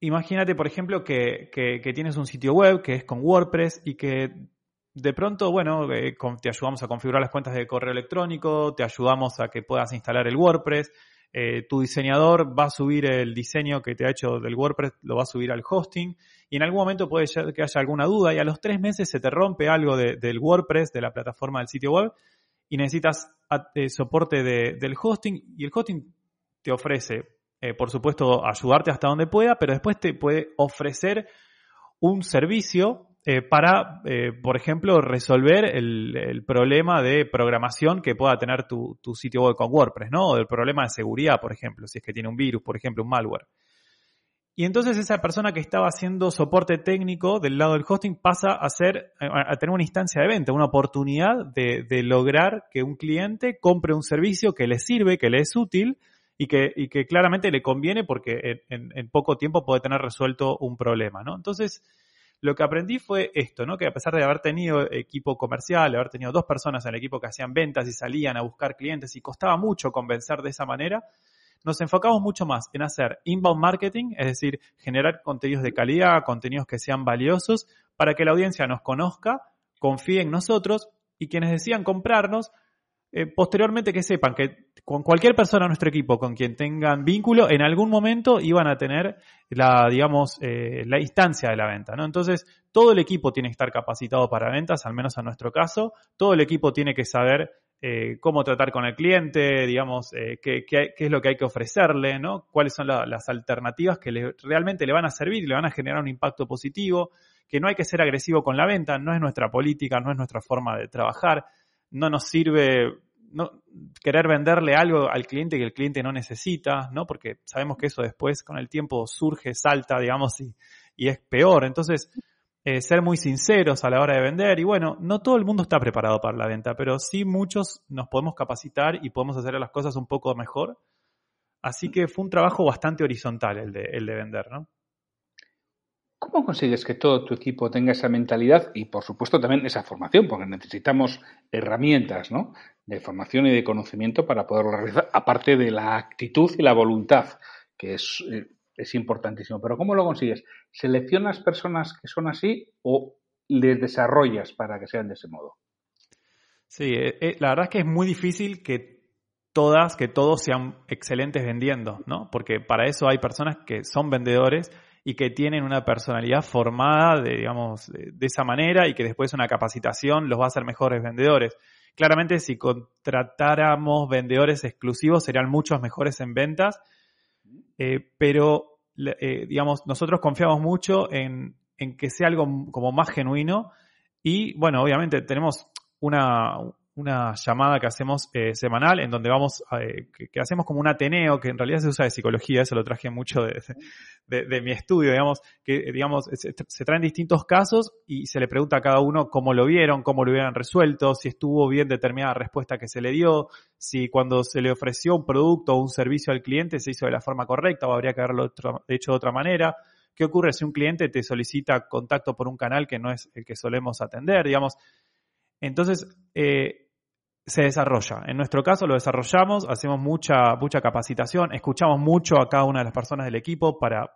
imagínate, por ejemplo, que, tienes un sitio web que es con WordPress y que de pronto, bueno, eh, te ayudamos a configurar las cuentas de correo electrónico, te ayudamos a que puedas instalar el WordPress, eh, tu diseñador va a subir el diseño que te ha hecho del WordPress, lo va a subir al hosting y en algún momento puede ser que haya alguna duda y a los tres meses se te rompe algo del WordPress, de la plataforma del sitio web y necesitas eh, soporte del hosting y el hosting te ofrece, eh, por supuesto, ayudarte hasta donde pueda, pero después te puede ofrecer un servicio eh, para, eh, por ejemplo, resolver el, problema de programación que pueda tener tu, sitio web con WordPress, ¿no? O el problema de seguridad, por ejemplo, si es que tiene un virus, por ejemplo, un malware. Y entonces esa persona que estaba haciendo soporte técnico del lado del hosting pasa a, ser, a tener una instancia de venta, una oportunidad de, lograr que un cliente compre un servicio que le sirve, que le es útil y que, claramente le conviene porque en, en poco tiempo puede tener resuelto un problema, ¿no? Entonces, lo que aprendí fue esto, ¿no? Que a pesar de haber tenido equipo comercial, haber tenido dos personas en el equipo que hacían ventas y salían a buscar clientes y costaba mucho convencer de esa manera, nos enfocamos mucho más en hacer inbound marketing, es decir, generar contenidos de calidad, contenidos que sean valiosos para que la audiencia nos conozca, confíe en nosotros y quienes decían comprarnos eh, posteriormente que sepan que con cualquier persona en nuestro equipo con quien tengan vínculo, en algún momento iban a tener la, digamos, eh, la instancia de la venta, ¿no? Entonces, todo el equipo tiene que estar capacitado para ventas, al menos en nuestro caso. Todo el equipo tiene que saber eh, cómo tratar con el cliente, digamos, qué, qué, es lo que hay que ofrecerle, ¿no? Cuáles son las alternativas que realmente le van a servir le van a generar un impacto positivo, que no hay que ser agresivo con la venta, no es nuestra política, no es nuestra forma de trabajar no nos sirve no, querer venderle algo al cliente que el cliente no necesita, ¿no? Porque sabemos que eso después con el tiempo surge, salta, digamos, y, y es peor. Entonces, eh, ser muy sinceros a la hora de vender y bueno, no todo el mundo está preparado para la venta, pero sí muchos nos podemos capacitar y podemos hacer las cosas un poco mejor. Así que fue un trabajo bastante horizontal el de, el de vender, ¿no? ¿Cómo consigues que todo tu equipo tenga esa mentalidad y, por supuesto, también esa formación? Porque necesitamos herramientas ¿no? de formación y de conocimiento para poderlo realizar, aparte de la actitud y la voluntad, que es, eh, es importantísimo. Pero ¿cómo lo consigues? ¿Seleccionas personas que son así o les desarrollas para que sean de ese modo? Sí, eh, eh, la verdad es que es muy difícil que todas, que todos sean excelentes vendiendo, ¿no? Porque para eso hay personas que son vendedores y que tienen una personalidad formada de, digamos, de, esa manera y que después una capacitación los va a hacer mejores vendedores. Claramente, si contratáramos vendedores exclusivos, serían muchos mejores en ventas, eh, pero, digamos, nosotros confiamos mucho en, en que sea algo como más genuino y, bueno, obviamente tenemos una, una llamada que hacemos eh, semanal en donde vamos, eh, que, hacemos como un Ateneo, que en realidad se usa de psicología, eso lo traje mucho de, mi estudio, digamos, que digamos, se, traen distintos casos y se le pregunta a cada uno cómo lo vieron, cómo lo hubieran resuelto, si estuvo bien determinada respuesta que se le dio, si cuando se le ofreció un producto o un servicio al cliente se hizo de la forma correcta o habría que haberlo hecho de otra manera. ¿Qué ocurre si un cliente te solicita contacto por un canal que no es el que solemos atender? Digamos, entonces, eh, se desarrolla. En nuestro caso lo desarrollamos, hacemos mucha, mucha capacitación, escuchamos mucho a cada una de las personas del equipo para,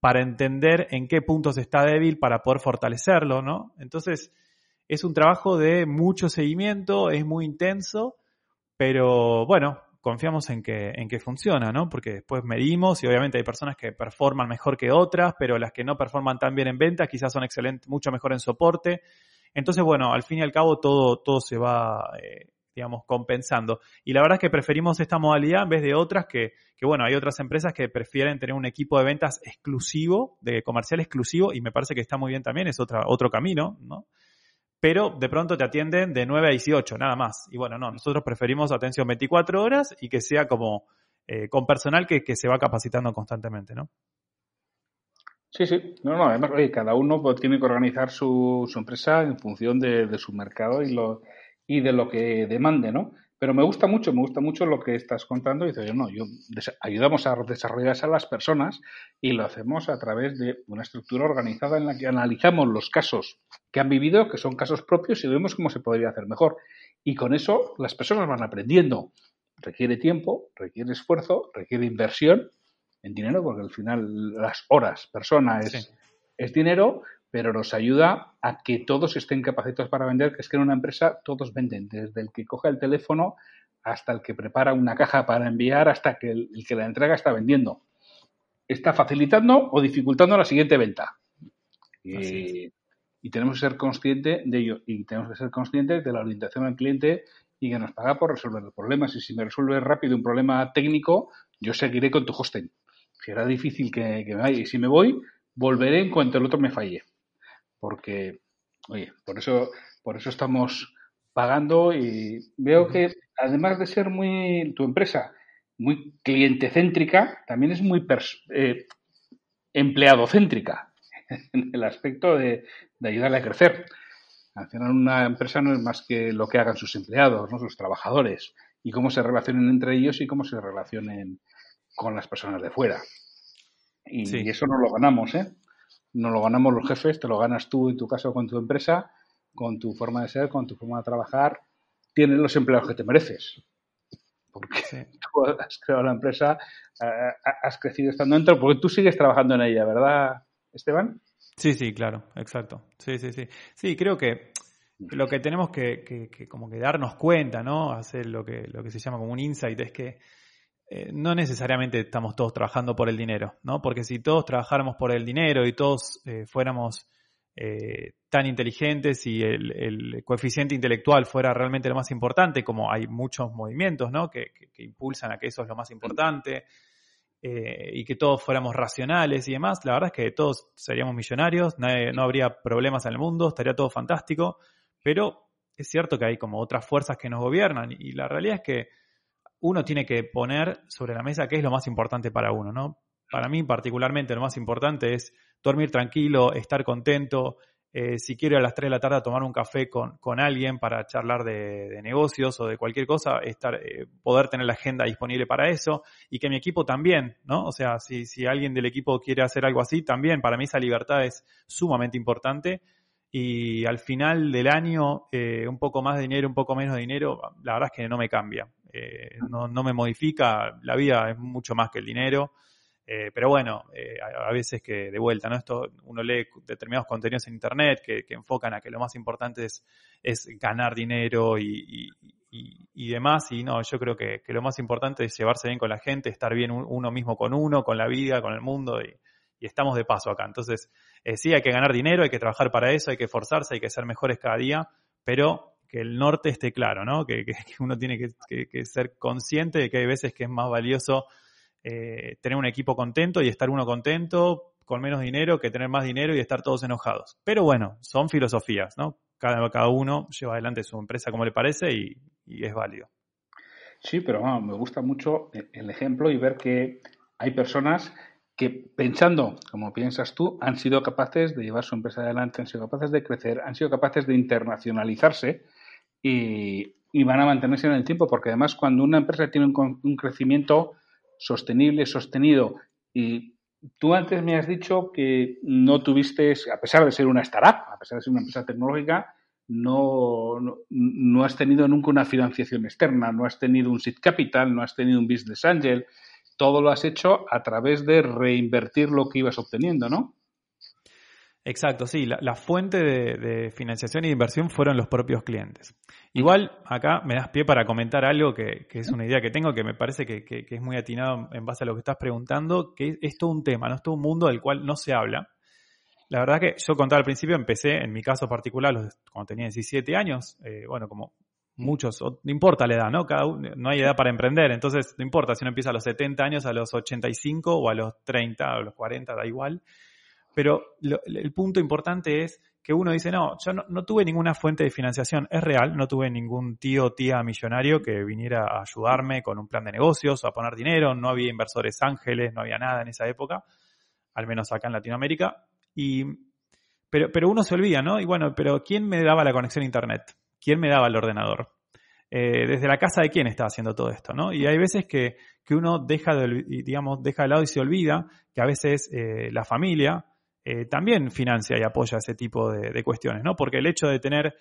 para entender en qué puntos está débil para poder fortalecerlo, ¿no? Entonces, es un trabajo de mucho seguimiento, es muy intenso, pero bueno, confiamos en que, en que funciona, ¿no? Porque después medimos y obviamente hay personas que performan mejor que otras, pero las que no performan tan bien en ventas quizás son excelentes, mucho mejor en soporte. Entonces, bueno, al fin y al cabo todo, todo se va, eh, digamos, compensando. Y la verdad es que preferimos esta modalidad en vez de otras que, que, bueno, hay otras empresas que prefieren tener un equipo de ventas exclusivo, de comercial exclusivo, y me parece que está muy bien también, es otra, otro camino, ¿no? Pero de pronto te atienden de 9 a 18, nada más. Y bueno, no, nosotros preferimos atención 24 horas y que sea como eh, con personal que, que se va capacitando constantemente, ¿no? Sí, sí. No, no, además, oye, cada uno pues, tiene que organizar su, su empresa en función de, su mercado y, lo, y de lo que demande, ¿no? Pero me gusta mucho, me gusta mucho lo que estás contando. Y dices, no, yo ayudamos a desarrollarse a las personas y lo hacemos a través de una estructura organizada en la que analizamos los casos que han vivido, que son casos propios, y vemos cómo se podría hacer mejor. Y con eso las personas van aprendiendo. Requiere tiempo, requiere esfuerzo, requiere inversión en dinero, porque al final las horas, persona es, es dinero, pero nos ayuda a que todos estén capacitados para vender, que es que en una empresa todos venden, desde el que coge el teléfono hasta el que prepara una caja para enviar, hasta que el, que la entrega está vendiendo. Está facilitando o dificultando la siguiente venta. Y, y, tenemos que ser conscientes de ello. Y tenemos que ser conscientes de la orientación al cliente y que nos paga por resolver los problemas. Y si me resuelve rápido un problema técnico, yo seguiré con tu hosting será difícil que, me vaya. Y si me voy, volveré en cuanto el otro me falle. Porque, oye, por eso, por eso estamos pagando y veo que además de ser muy tu empresa muy cliente céntrica, también es muy eh, empleado céntrica en el aspecto de, ayudarle a crecer. Al final una empresa no es más que lo que hagan sus empleados, ¿no? sus trabajadores, y cómo se relacionen entre ellos y cómo se relacionen con las personas de fuera. Y, eso no lo ganamos, ¿eh? No lo ganamos los jefes, te lo ganas tú en tu caso con tu empresa, con tu forma de ser, con tu forma de trabajar. Tienes los empleados que te mereces. Porque tú has creado la empresa, eh, has crecido estando dentro, porque tú sigues trabajando en ella, ¿verdad, Esteban? Sí, sí, claro, exacto. Sí, sí, sí. Sí, creo que lo que tenemos que, que, como que darnos cuenta, ¿no? Hacer lo que, lo que se llama como un insight es que eh, no necesariamente estamos todos trabajando por el dinero, ¿no? Porque si todos trabajáramos por el dinero y todos eh, fuéramos eh, tan inteligentes y el, coeficiente intelectual fuera realmente lo más importante, como hay muchos movimientos, ¿no? Que, impulsan a que eso es lo más importante, y que todos fuéramos racionales y demás, la verdad es que todos seríamos millonarios, no habría problemas en el mundo, estaría todo fantástico, pero es cierto que hay como otras fuerzas que nos gobiernan y la realidad es que uno tiene que poner sobre la mesa qué es lo más importante para uno, ¿no? Para mí particularmente lo más importante es dormir tranquilo, estar contento, eh, si quiero a las 3 de la tarde tomar un café con, con alguien para charlar de, negocios o de cualquier cosa, estar, eh, poder tener la agenda disponible para eso y que mi equipo también, ¿no? O sea, si, si alguien del equipo quiere hacer algo así, también para mí esa libertad es sumamente importante y al final del año eh, un poco más de dinero, un poco menos de dinero, la verdad es que no me cambia. Eh, no, no, me modifica, la vida es mucho más que el dinero. Eh, pero bueno, eh, a, veces que de vuelta, ¿no? Esto uno lee determinados contenidos en internet que, enfocan a que lo más importante es, es ganar dinero y, y, demás. Y no, yo creo que, lo más importante es llevarse bien con la gente, estar bien uno mismo con uno, con la vida, con el mundo. Y, estamos de paso acá. Entonces, sí, hay que ganar dinero, hay que trabajar para eso, hay que esforzarse, hay que ser mejores cada día, pero que el norte esté claro, ¿no? Que, uno tiene que, ser consciente de que hay veces que es más valioso eh, tener un equipo contento y estar uno contento con menos dinero que tener más dinero y estar todos enojados. Pero bueno, son filosofías, ¿no? Cada, cada uno lleva adelante su empresa como le parece y, es válido. Sí, pero me gusta mucho el ejemplo y ver que hay personas que pensando como piensas tú han sido capaces de llevar su empresa adelante, han sido capaces de crecer, han sido capaces de internacionalizarse y, van a mantenerse en el tiempo, porque además cuando una empresa tiene un, un crecimiento sostenible, sostenido, y tú antes me has dicho que no tuviste, a pesar de ser una startup, a pesar de ser una empresa tecnológica, no, no, has tenido nunca una financiación externa, no has tenido un seed capital, no has tenido un business angel, todo lo has hecho a través de reinvertir lo que ibas obteniendo, ¿no? Exacto, sí, la, fuente de, financiación y de inversión fueron los propios clientes. Igual, acá me das pie para comentar algo que, es una idea que tengo que me parece que, que, es muy atinado en base a lo que estás preguntando, que es todo un tema, no es todo un mundo del cual no se habla la verdad que yo contaba al principio, empecé, en mi caso particular, cuando tenía 17 años, eh, bueno, como muchos, no importa la edad, ¿no? Cada no hay edad para emprender, entonces no importa si uno empieza a los 70 años, a los 85 o a los 30 o a los 40, da igual. Pero el punto importante es que uno dice, no, yo no, tuve ninguna fuente de financiación, es real, no tuve ningún tío o tía millonario que viniera a ayudarme con un plan de negocios o a poner dinero, no había inversores ángeles, no había nada en esa época, al menos acá en Latinoamérica, y, pero, pero uno se olvida, ¿no? Y bueno, pero ¿quién me daba la conexión a Internet? ¿Quién me daba el ordenador? Eh, desde la casa de quién estaba haciendo todo esto, ¿no? Y hay veces que, que uno deja de, digamos, deja de lado y se olvida que a veces eh, la familia eh, también financia y apoya ese tipo de, de, cuestiones, ¿no? Porque el hecho de tener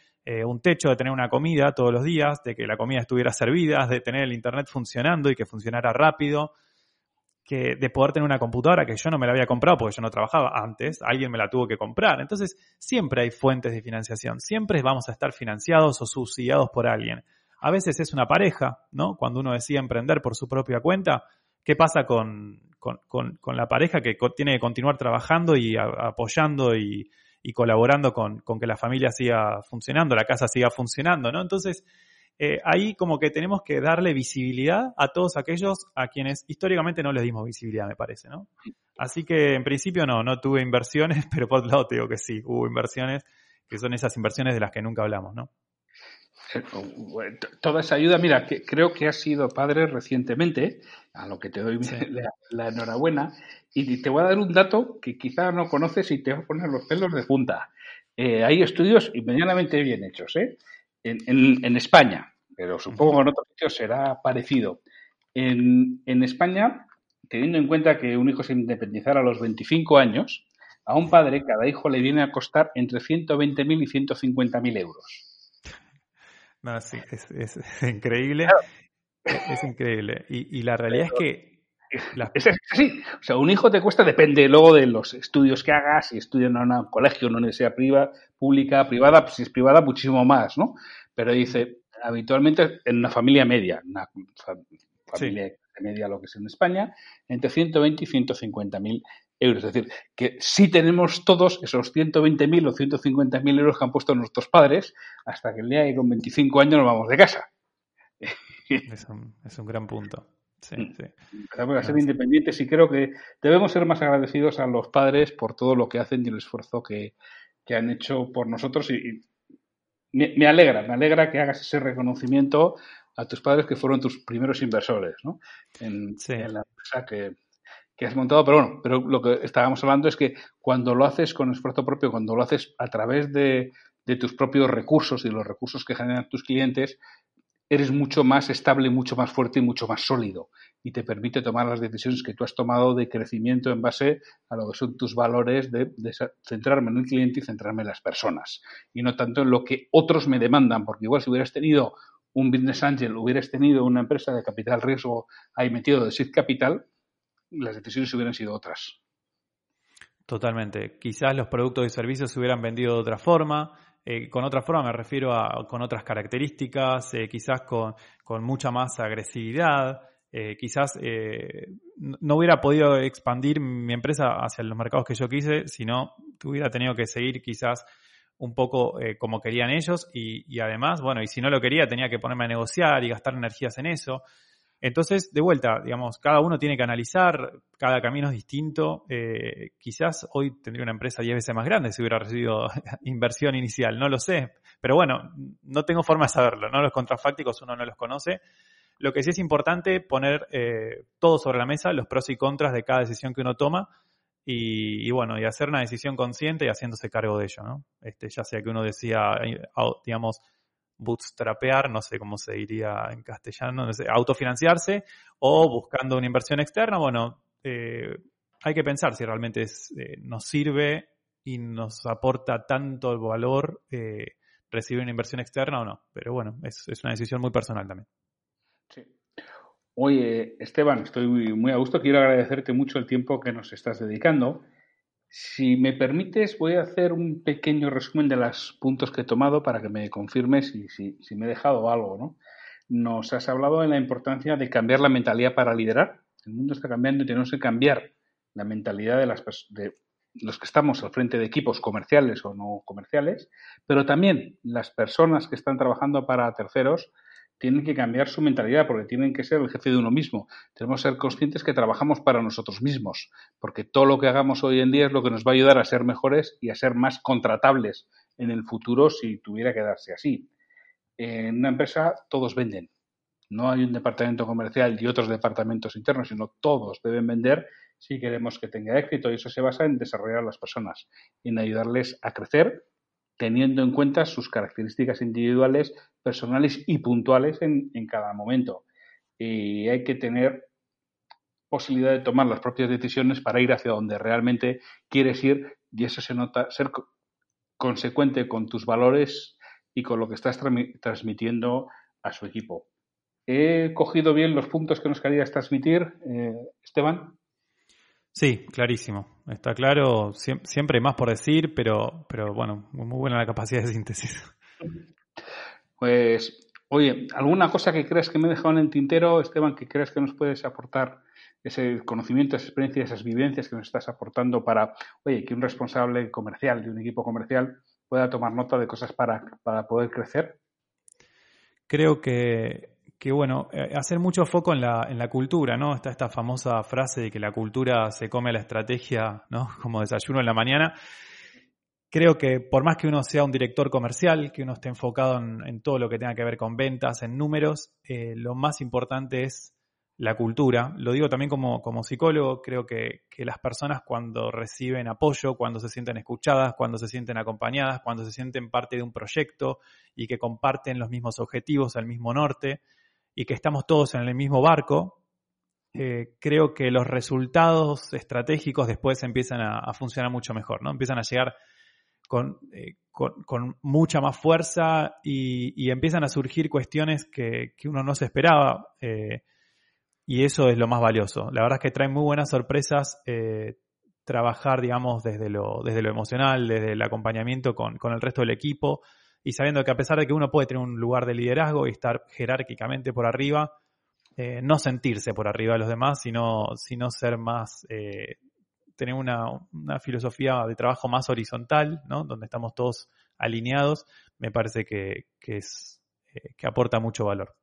un techo, de tener una comida todos los días, de que la comida estuviera servida, de tener el internet funcionando y que funcionara rápido, que de poder tener una computadora que yo no me la había comprado porque yo no trabajaba antes, alguien me la tuvo que comprar. Entonces, siempre hay fuentes de financiación, siempre vamos a estar financiados o subsidiados por alguien. A veces es una pareja, ¿no? Cuando uno decide emprender por su propia cuenta, ¿qué pasa con, con, la pareja que tiene que continuar trabajando y apoyando y, colaborando con, con que la familia siga funcionando, la casa siga funcionando, ¿no? Entonces, eh, ahí como que tenemos que darle visibilidad a todos aquellos a quienes históricamente no les dimos visibilidad, me parece, ¿no? Así que en principio no, no tuve inversiones, pero por otro lado te digo que sí, hubo inversiones, que son esas inversiones de las que nunca hablamos, ¿no? Toda esa ayuda, mira, que creo que has sido padre recientemente, a lo que te doy la, enhorabuena, y te voy a dar un dato que quizá no conoces y te voy a poner los pelos de punta. Eh, hay estudios medianamente bien hechos, ¿eh? en, España, pero supongo que en otros sitios será parecido. En, España, teniendo en cuenta que un hijo se independizara a los 25 años, a un padre cada hijo le viene a costar entre 120.000 y 150.000 euros. No, sí, es, increíble. Es, increíble. Y, la realidad es que Es así. O sea, un hijo te cuesta, depende luego de los estudios que hagas, si estudias en un colegio, en una universidad privada, pública, privada, pues si es privada, muchísimo más, ¿no? Pero dice, habitualmente en una familia media, una familia media, lo que es en España, entre 120 y 150 mil euros. Es decir, que sí tenemos todos esos 120 mil o 150 mil euros que han puesto nuestros padres hasta que el día que con 25 años nos vamos de casa. Es un, es un gran punto. Sí, mm. sí. ser independientes y creo que debemos ser más agradecidos a los padres por todo lo que hacen y el esfuerzo que, han hecho por nosotros y, me, alegra, me alegra que hagas ese reconocimiento a tus padres que fueron tus primeros inversores ¿no? en, la empresa que, has montado. Pero bueno, pero lo que estábamos hablando es que cuando lo haces con esfuerzo propio, cuando lo haces a través de, de tus propios recursos y los recursos que generan tus clientes, eres mucho más estable, mucho más fuerte y mucho más sólido y te permite tomar las decisiones que tú has tomado de crecimiento en base a lo que son tus valores de, centrarme en el cliente y centrarme en las personas y no tanto en lo que otros me demandan, porque igual si hubieras tenido un business angel, hubieras tenido una empresa de capital riesgo ahí metido de seed capital, las decisiones hubieran sido otras. Totalmente. Quizás los productos y servicios se hubieran vendido de otra forma. Eh, con otra forma me refiero a con otras características, eh, quizás con, con, mucha más agresividad. Eh, quizás no hubiera podido expandir mi empresa hacia los mercados que yo quise, sino hubiera tenido que seguir quizás un poco como querían ellos y, y, además, bueno, y si no lo quería tenía que ponerme a negociar y gastar energías en eso. Entonces, de vuelta, digamos, cada uno tiene que analizar, cada camino es distinto. Eh, quizás hoy tendría una empresa 10 veces más grande si hubiera recibido inversión inicial, no lo sé. Pero bueno, no tengo forma de saberlo, ¿no? Los contrafácticos uno no los conoce. Lo que sí es importante poner eh, todo sobre la mesa, los pros y contras de cada decisión que uno toma. Y, y, bueno, y hacer una decisión consciente y haciéndose cargo de ello, ¿no? Este, ya sea que uno decía, eh, digamos, bootstrapear, no sé cómo se diría en castellano, no sé, autofinanciarse o buscando una inversión externa, bueno, eh, hay que pensar si realmente eh, nos sirve y nos aporta tanto valor eh, recibir una inversión externa o no. Pero bueno, es, una decisión muy personal también. Sí. Oye, Esteban, estoy muy a gusto. Quiero agradecerte mucho el tiempo que nos estás dedicando. Si me permites, voy a hacer un pequeño resumen de los puntos que he tomado para que me confirmes si, si, me he dejado algo. ¿no? Nos has hablado de la importancia de cambiar la mentalidad para liderar. El mundo está cambiando y tenemos que cambiar la mentalidad de, las, de los que estamos al frente de equipos comerciales o no comerciales, pero también las personas que están trabajando para terceros tienen que cambiar su mentalidad porque tienen que ser el jefe de uno mismo. Tenemos que ser conscientes que trabajamos para nosotros mismos, porque todo lo que hagamos hoy en día es lo que nos va a ayudar a ser mejores y a ser más contratables en el futuro si tuviera que darse así. En una empresa todos venden. No hay un departamento comercial y otros departamentos internos, sino todos deben vender si queremos que tenga éxito. Y eso se basa en desarrollar a las personas, en ayudarles a crecer teniendo en cuenta sus características individuales, personales y puntuales en, cada momento. Y hay que tener posibilidad de tomar las propias decisiones para ir hacia donde realmente quieres ir y eso se nota ser consecuente con tus valores y con lo que estás transmitiendo a su equipo. ¿He cogido bien los puntos que nos querías transmitir, eh, Esteban? Sí, clarísimo. Está claro, siempre hay más por decir, pero, pero bueno, muy buena la capacidad de síntesis. Pues, oye, ¿alguna cosa que creas que me he dejado en el tintero, Esteban, que creas que nos puedes aportar ese conocimiento, esa experiencia, esas vivencias que nos estás aportando para, oye, que un responsable comercial de un equipo comercial pueda tomar nota de cosas para, para poder crecer? Creo que que bueno, eh, hacer mucho foco en la, en la cultura, ¿no? Está esta famosa frase de que la cultura se come la estrategia, ¿no? Como desayuno en la mañana. Creo que por más que uno sea un director comercial, que uno esté enfocado en, todo lo que tenga que ver con ventas, en números, eh, lo más importante es la cultura. Lo digo también como, como psicólogo, creo que, que, las personas cuando reciben apoyo, cuando se sienten escuchadas, cuando se sienten acompañadas, cuando se sienten parte de un proyecto y que comparten los mismos objetivos, el mismo norte, y que estamos todos en el mismo barco, eh, creo que los resultados estratégicos después empiezan a, funcionar mucho mejor, ¿no? Empiezan a llegar con, eh, mucha más fuerza y, empiezan a surgir cuestiones que, uno no se esperaba eh, y eso es lo más valioso. La verdad es que trae muy buenas sorpresas trabajar, digamos, desde lo, desde lo emocional, desde el acompañamiento con, con el resto del equipo, y sabiendo que a pesar de que uno puede tener un lugar de liderazgo y estar jerárquicamente por arriba, eh, no sentirse por arriba de los demás, sino, sino ser más, eh, tener una, filosofía de trabajo más horizontal, ¿no? donde estamos todos alineados, me parece que, es, eh, que aporta mucho valor.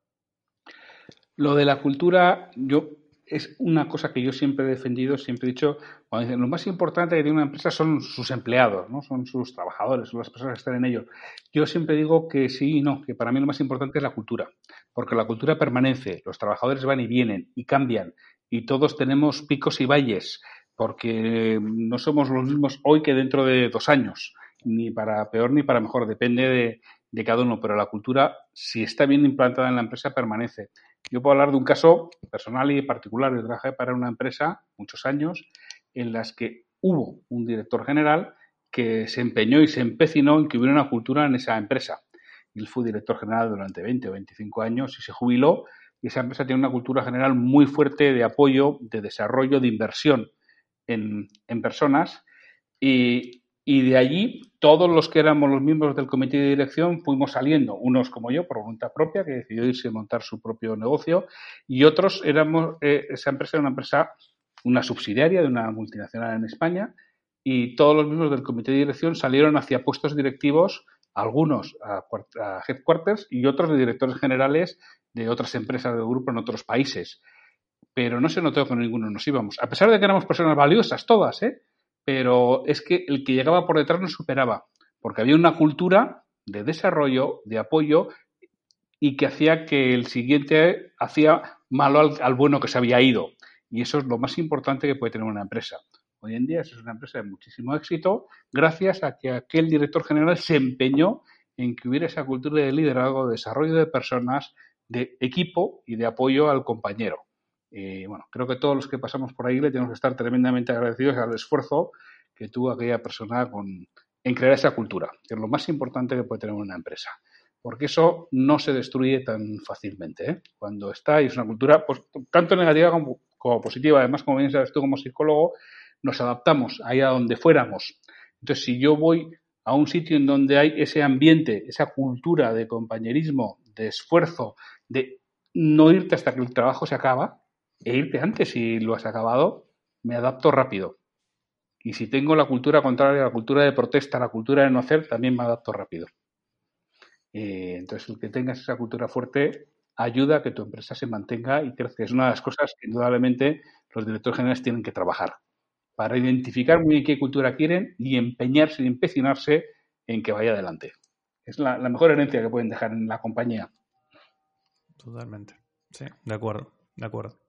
Lo de la cultura, yo es una cosa que yo siempre he defendido, siempre he dicho, cuando dicen, lo más importante que tiene una empresa son sus empleados, ¿no? son sus trabajadores, son las personas que están en ello. Yo siempre digo que sí y no, que para mí lo más importante es la cultura, porque la cultura permanece, los trabajadores van y vienen y cambian, y todos tenemos picos y valles, porque no somos los mismos hoy que dentro de dos años, ni para peor ni para mejor, depende de, de cada uno, pero la cultura, si está bien implantada en la empresa, permanece. Yo puedo hablar de un caso personal y particular. Yo trabajé para una empresa muchos años en las que hubo un director general que se empeñó y se empecinó en que hubiera una cultura en esa empresa. Él fue director general durante 20 o 25 años y se jubiló y esa empresa tiene una cultura general muy fuerte de apoyo, de desarrollo, de inversión en, en personas y, y, de allí todos los que éramos los miembros del comité de dirección fuimos saliendo, unos como yo por voluntad propia que decidió irse a montar su propio negocio y otros éramos, eh, esa empresa era una empresa, una subsidiaria de una multinacional en España y todos los miembros del comité de dirección salieron hacia puestos directivos algunos a, a, headquarters y otros de directores generales de otras empresas del grupo en otros países. Pero no se notó que ninguno nos íbamos. A pesar de que éramos personas valiosas todas, ¿eh? Pero es que el que llegaba por detrás nos superaba. Porque había una cultura de desarrollo, de apoyo y que hacía que el siguiente hacía malo al, bueno que se había ido. Y eso es lo más importante que puede tener una empresa. Hoy en día es una empresa de muchísimo éxito gracias a que aquel director general se empeñó en que hubiera esa cultura de liderazgo, de desarrollo de personas, de equipo y de apoyo al compañero. Y bueno, creo que todos los que pasamos por ahí le tenemos que estar tremendamente agradecidos al esfuerzo que tuvo aquella persona con, en crear esa cultura, que es lo más importante que puede tener una empresa. Porque eso no se destruye tan fácilmente. ¿eh? Cuando está y es una cultura pues, tanto negativa como, como positiva. Además, como bien sabes tú como psicólogo, nos adaptamos ahí a donde fuéramos. Entonces, si yo voy a un sitio en donde hay ese ambiente, esa cultura de compañerismo, de esfuerzo, de no irte hasta que el trabajo se acaba, e irte antes si lo has acabado, me adapto rápido. Y si tengo la cultura contraria, la cultura de protesta, la cultura de no hacer, también me adapto rápido. Eh, entonces, el que tengas esa cultura fuerte ayuda a que tu empresa se mantenga y crezca. Es una de las cosas que indudablemente los directores generales tienen que trabajar para identificar muy bien qué cultura quieren y empeñarse y empecinarse en que vaya adelante. Es la, la, mejor herencia que pueden dejar en la compañía. Totalmente. Sí, de acuerdo, de acuerdo.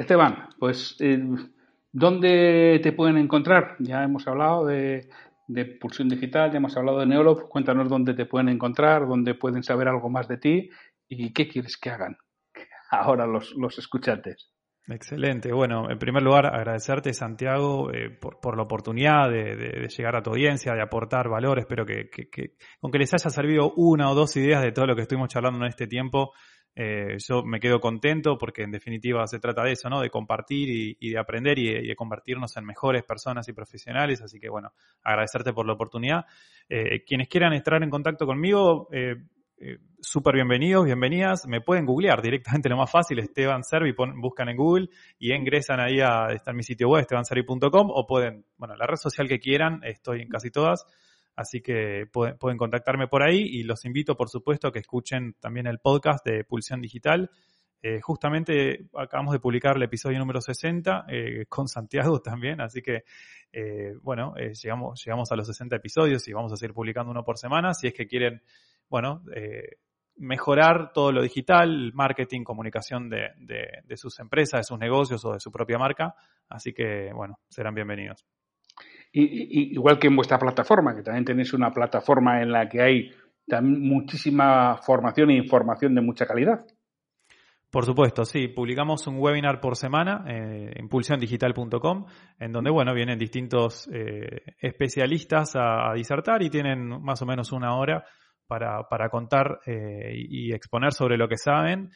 Esteban, pues, eh, ¿dónde te pueden encontrar? Ya hemos hablado de, Pulsión Digital, ya hemos hablado de Neolop. Cuéntanos dónde te pueden encontrar, dónde pueden saber algo más de ti y qué quieres que hagan ahora los, los escuchantes. Excelente. Bueno, en primer lugar, agradecerte, Santiago, eh, por, por, la oportunidad de, de, llegar a tu audiencia, de aportar valor. Espero que, que, que, con les haya servido una o dos ideas de todo lo que estuvimos charlando en este tiempo, eh, yo me quedo contento porque en definitiva se trata de eso, ¿no? De compartir y, de aprender y, de convertirnos en mejores personas y profesionales. Así que, bueno, agradecerte por la oportunidad. Eh, quienes quieran estar en contacto conmigo, eh, eh, súper bienvenidos, bienvenidas. Me pueden googlear directamente, lo más fácil, Esteban Servi, buscan en Google y ingresan ahí a, está en mi sitio web, estebanservi.com o pueden, bueno, la red social que quieran, estoy en casi todas, así que pueden, contactarme por ahí y los invito, por supuesto, a que escuchen también el podcast de Pulsión Digital. Eh, justamente acabamos de publicar el episodio número 60 eh, con Santiago también, así que eh, bueno, llegamos, llegamos a los 60 episodios y vamos a seguir publicando uno por semana. Si es que quieren bueno, eh, mejorar todo lo digital, marketing, comunicación de, de, sus empresas, de sus negocios o de su propia marca. Así que, bueno, serán bienvenidos. Igual que en vuestra plataforma, que también tenéis una plataforma en la que hay muchísima formación e información de mucha calidad. Por supuesto, sí. Publicamos un webinar por semana eh, en pulsiondigital.com, en donde, bueno, vienen distintos eh, especialistas a, disertar y tienen más o menos una hora para, para contar eh, y exponer sobre lo que saben.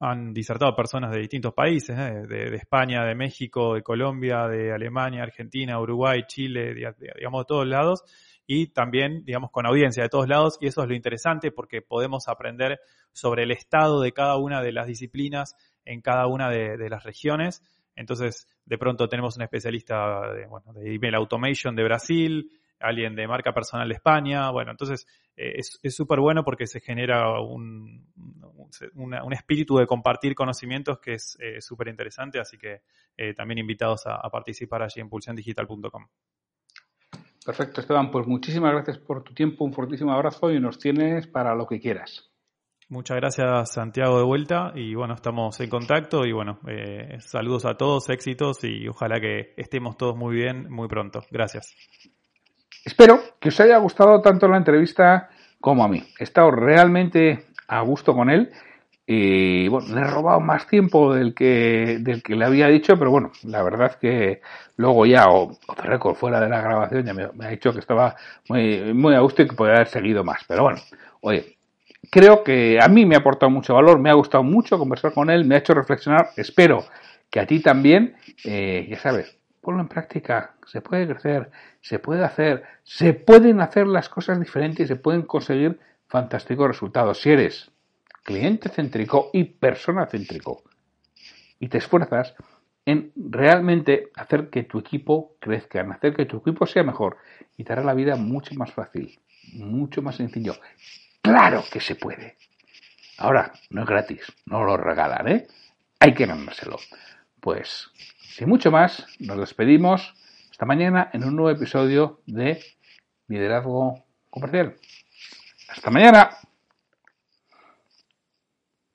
Han disertado personas de distintos países, ¿eh? de, España, de México, de Colombia, de Alemania, Argentina, Uruguay, Chile, digamos, de todos lados, y también, digamos, con audiencia de todos lados, y eso es lo interesante porque podemos aprender sobre el estado de cada una de las disciplinas en cada una de las regiones. Entonces, de pronto tenemos un especialista de, bueno, de email automation de Brasil, alguien de marca personal de España. Bueno, entonces eh, es súper bueno porque se genera un, un, un, espíritu de compartir conocimientos que es súper eh, interesante, así que eh, también invitados a, a, participar allí en pulsiondigital.com. Perfecto, Esteban. Pues muchísimas gracias por tu tiempo, un fortísimo abrazo y nos tienes para lo que quieras. Muchas gracias Santiago de vuelta y bueno, estamos en contacto y bueno, eh, saludos a todos, éxitos y ojalá que estemos todos muy bien muy pronto. Gracias. Espero que os haya gustado tanto la entrevista como a mí. He estado realmente a gusto con él. Y bueno, le he robado más tiempo del que, del que le había dicho, pero bueno, la verdad que luego ya, o, o récord fuera de la grabación, ya me, ha dicho que estaba muy, muy a gusto y que podía haber seguido más. Pero bueno, oye, creo que a mí me ha aportado mucho valor, me ha gustado mucho conversar con él, me ha hecho reflexionar, espero que a ti también, eh, ya sabes, ponlo en práctica, se puede crecer, se puede hacer, se pueden hacer las cosas diferentes y se pueden conseguir fantásticos resultados. Si eres cliente céntrico y persona céntrico y te esfuerzas en realmente hacer que tu equipo crezca, en hacer que tu equipo sea mejor y te hará la vida mucho más fácil, mucho más sencillo. Claro que se puede. Ahora, no es gratis, no lo regalan, ¿eh? Hay que ganárselo. Pues, sin mucho más, nos despedimos. Hasta mañana en un nuevo episodio de Liderazgo Comercial. Hasta mañana.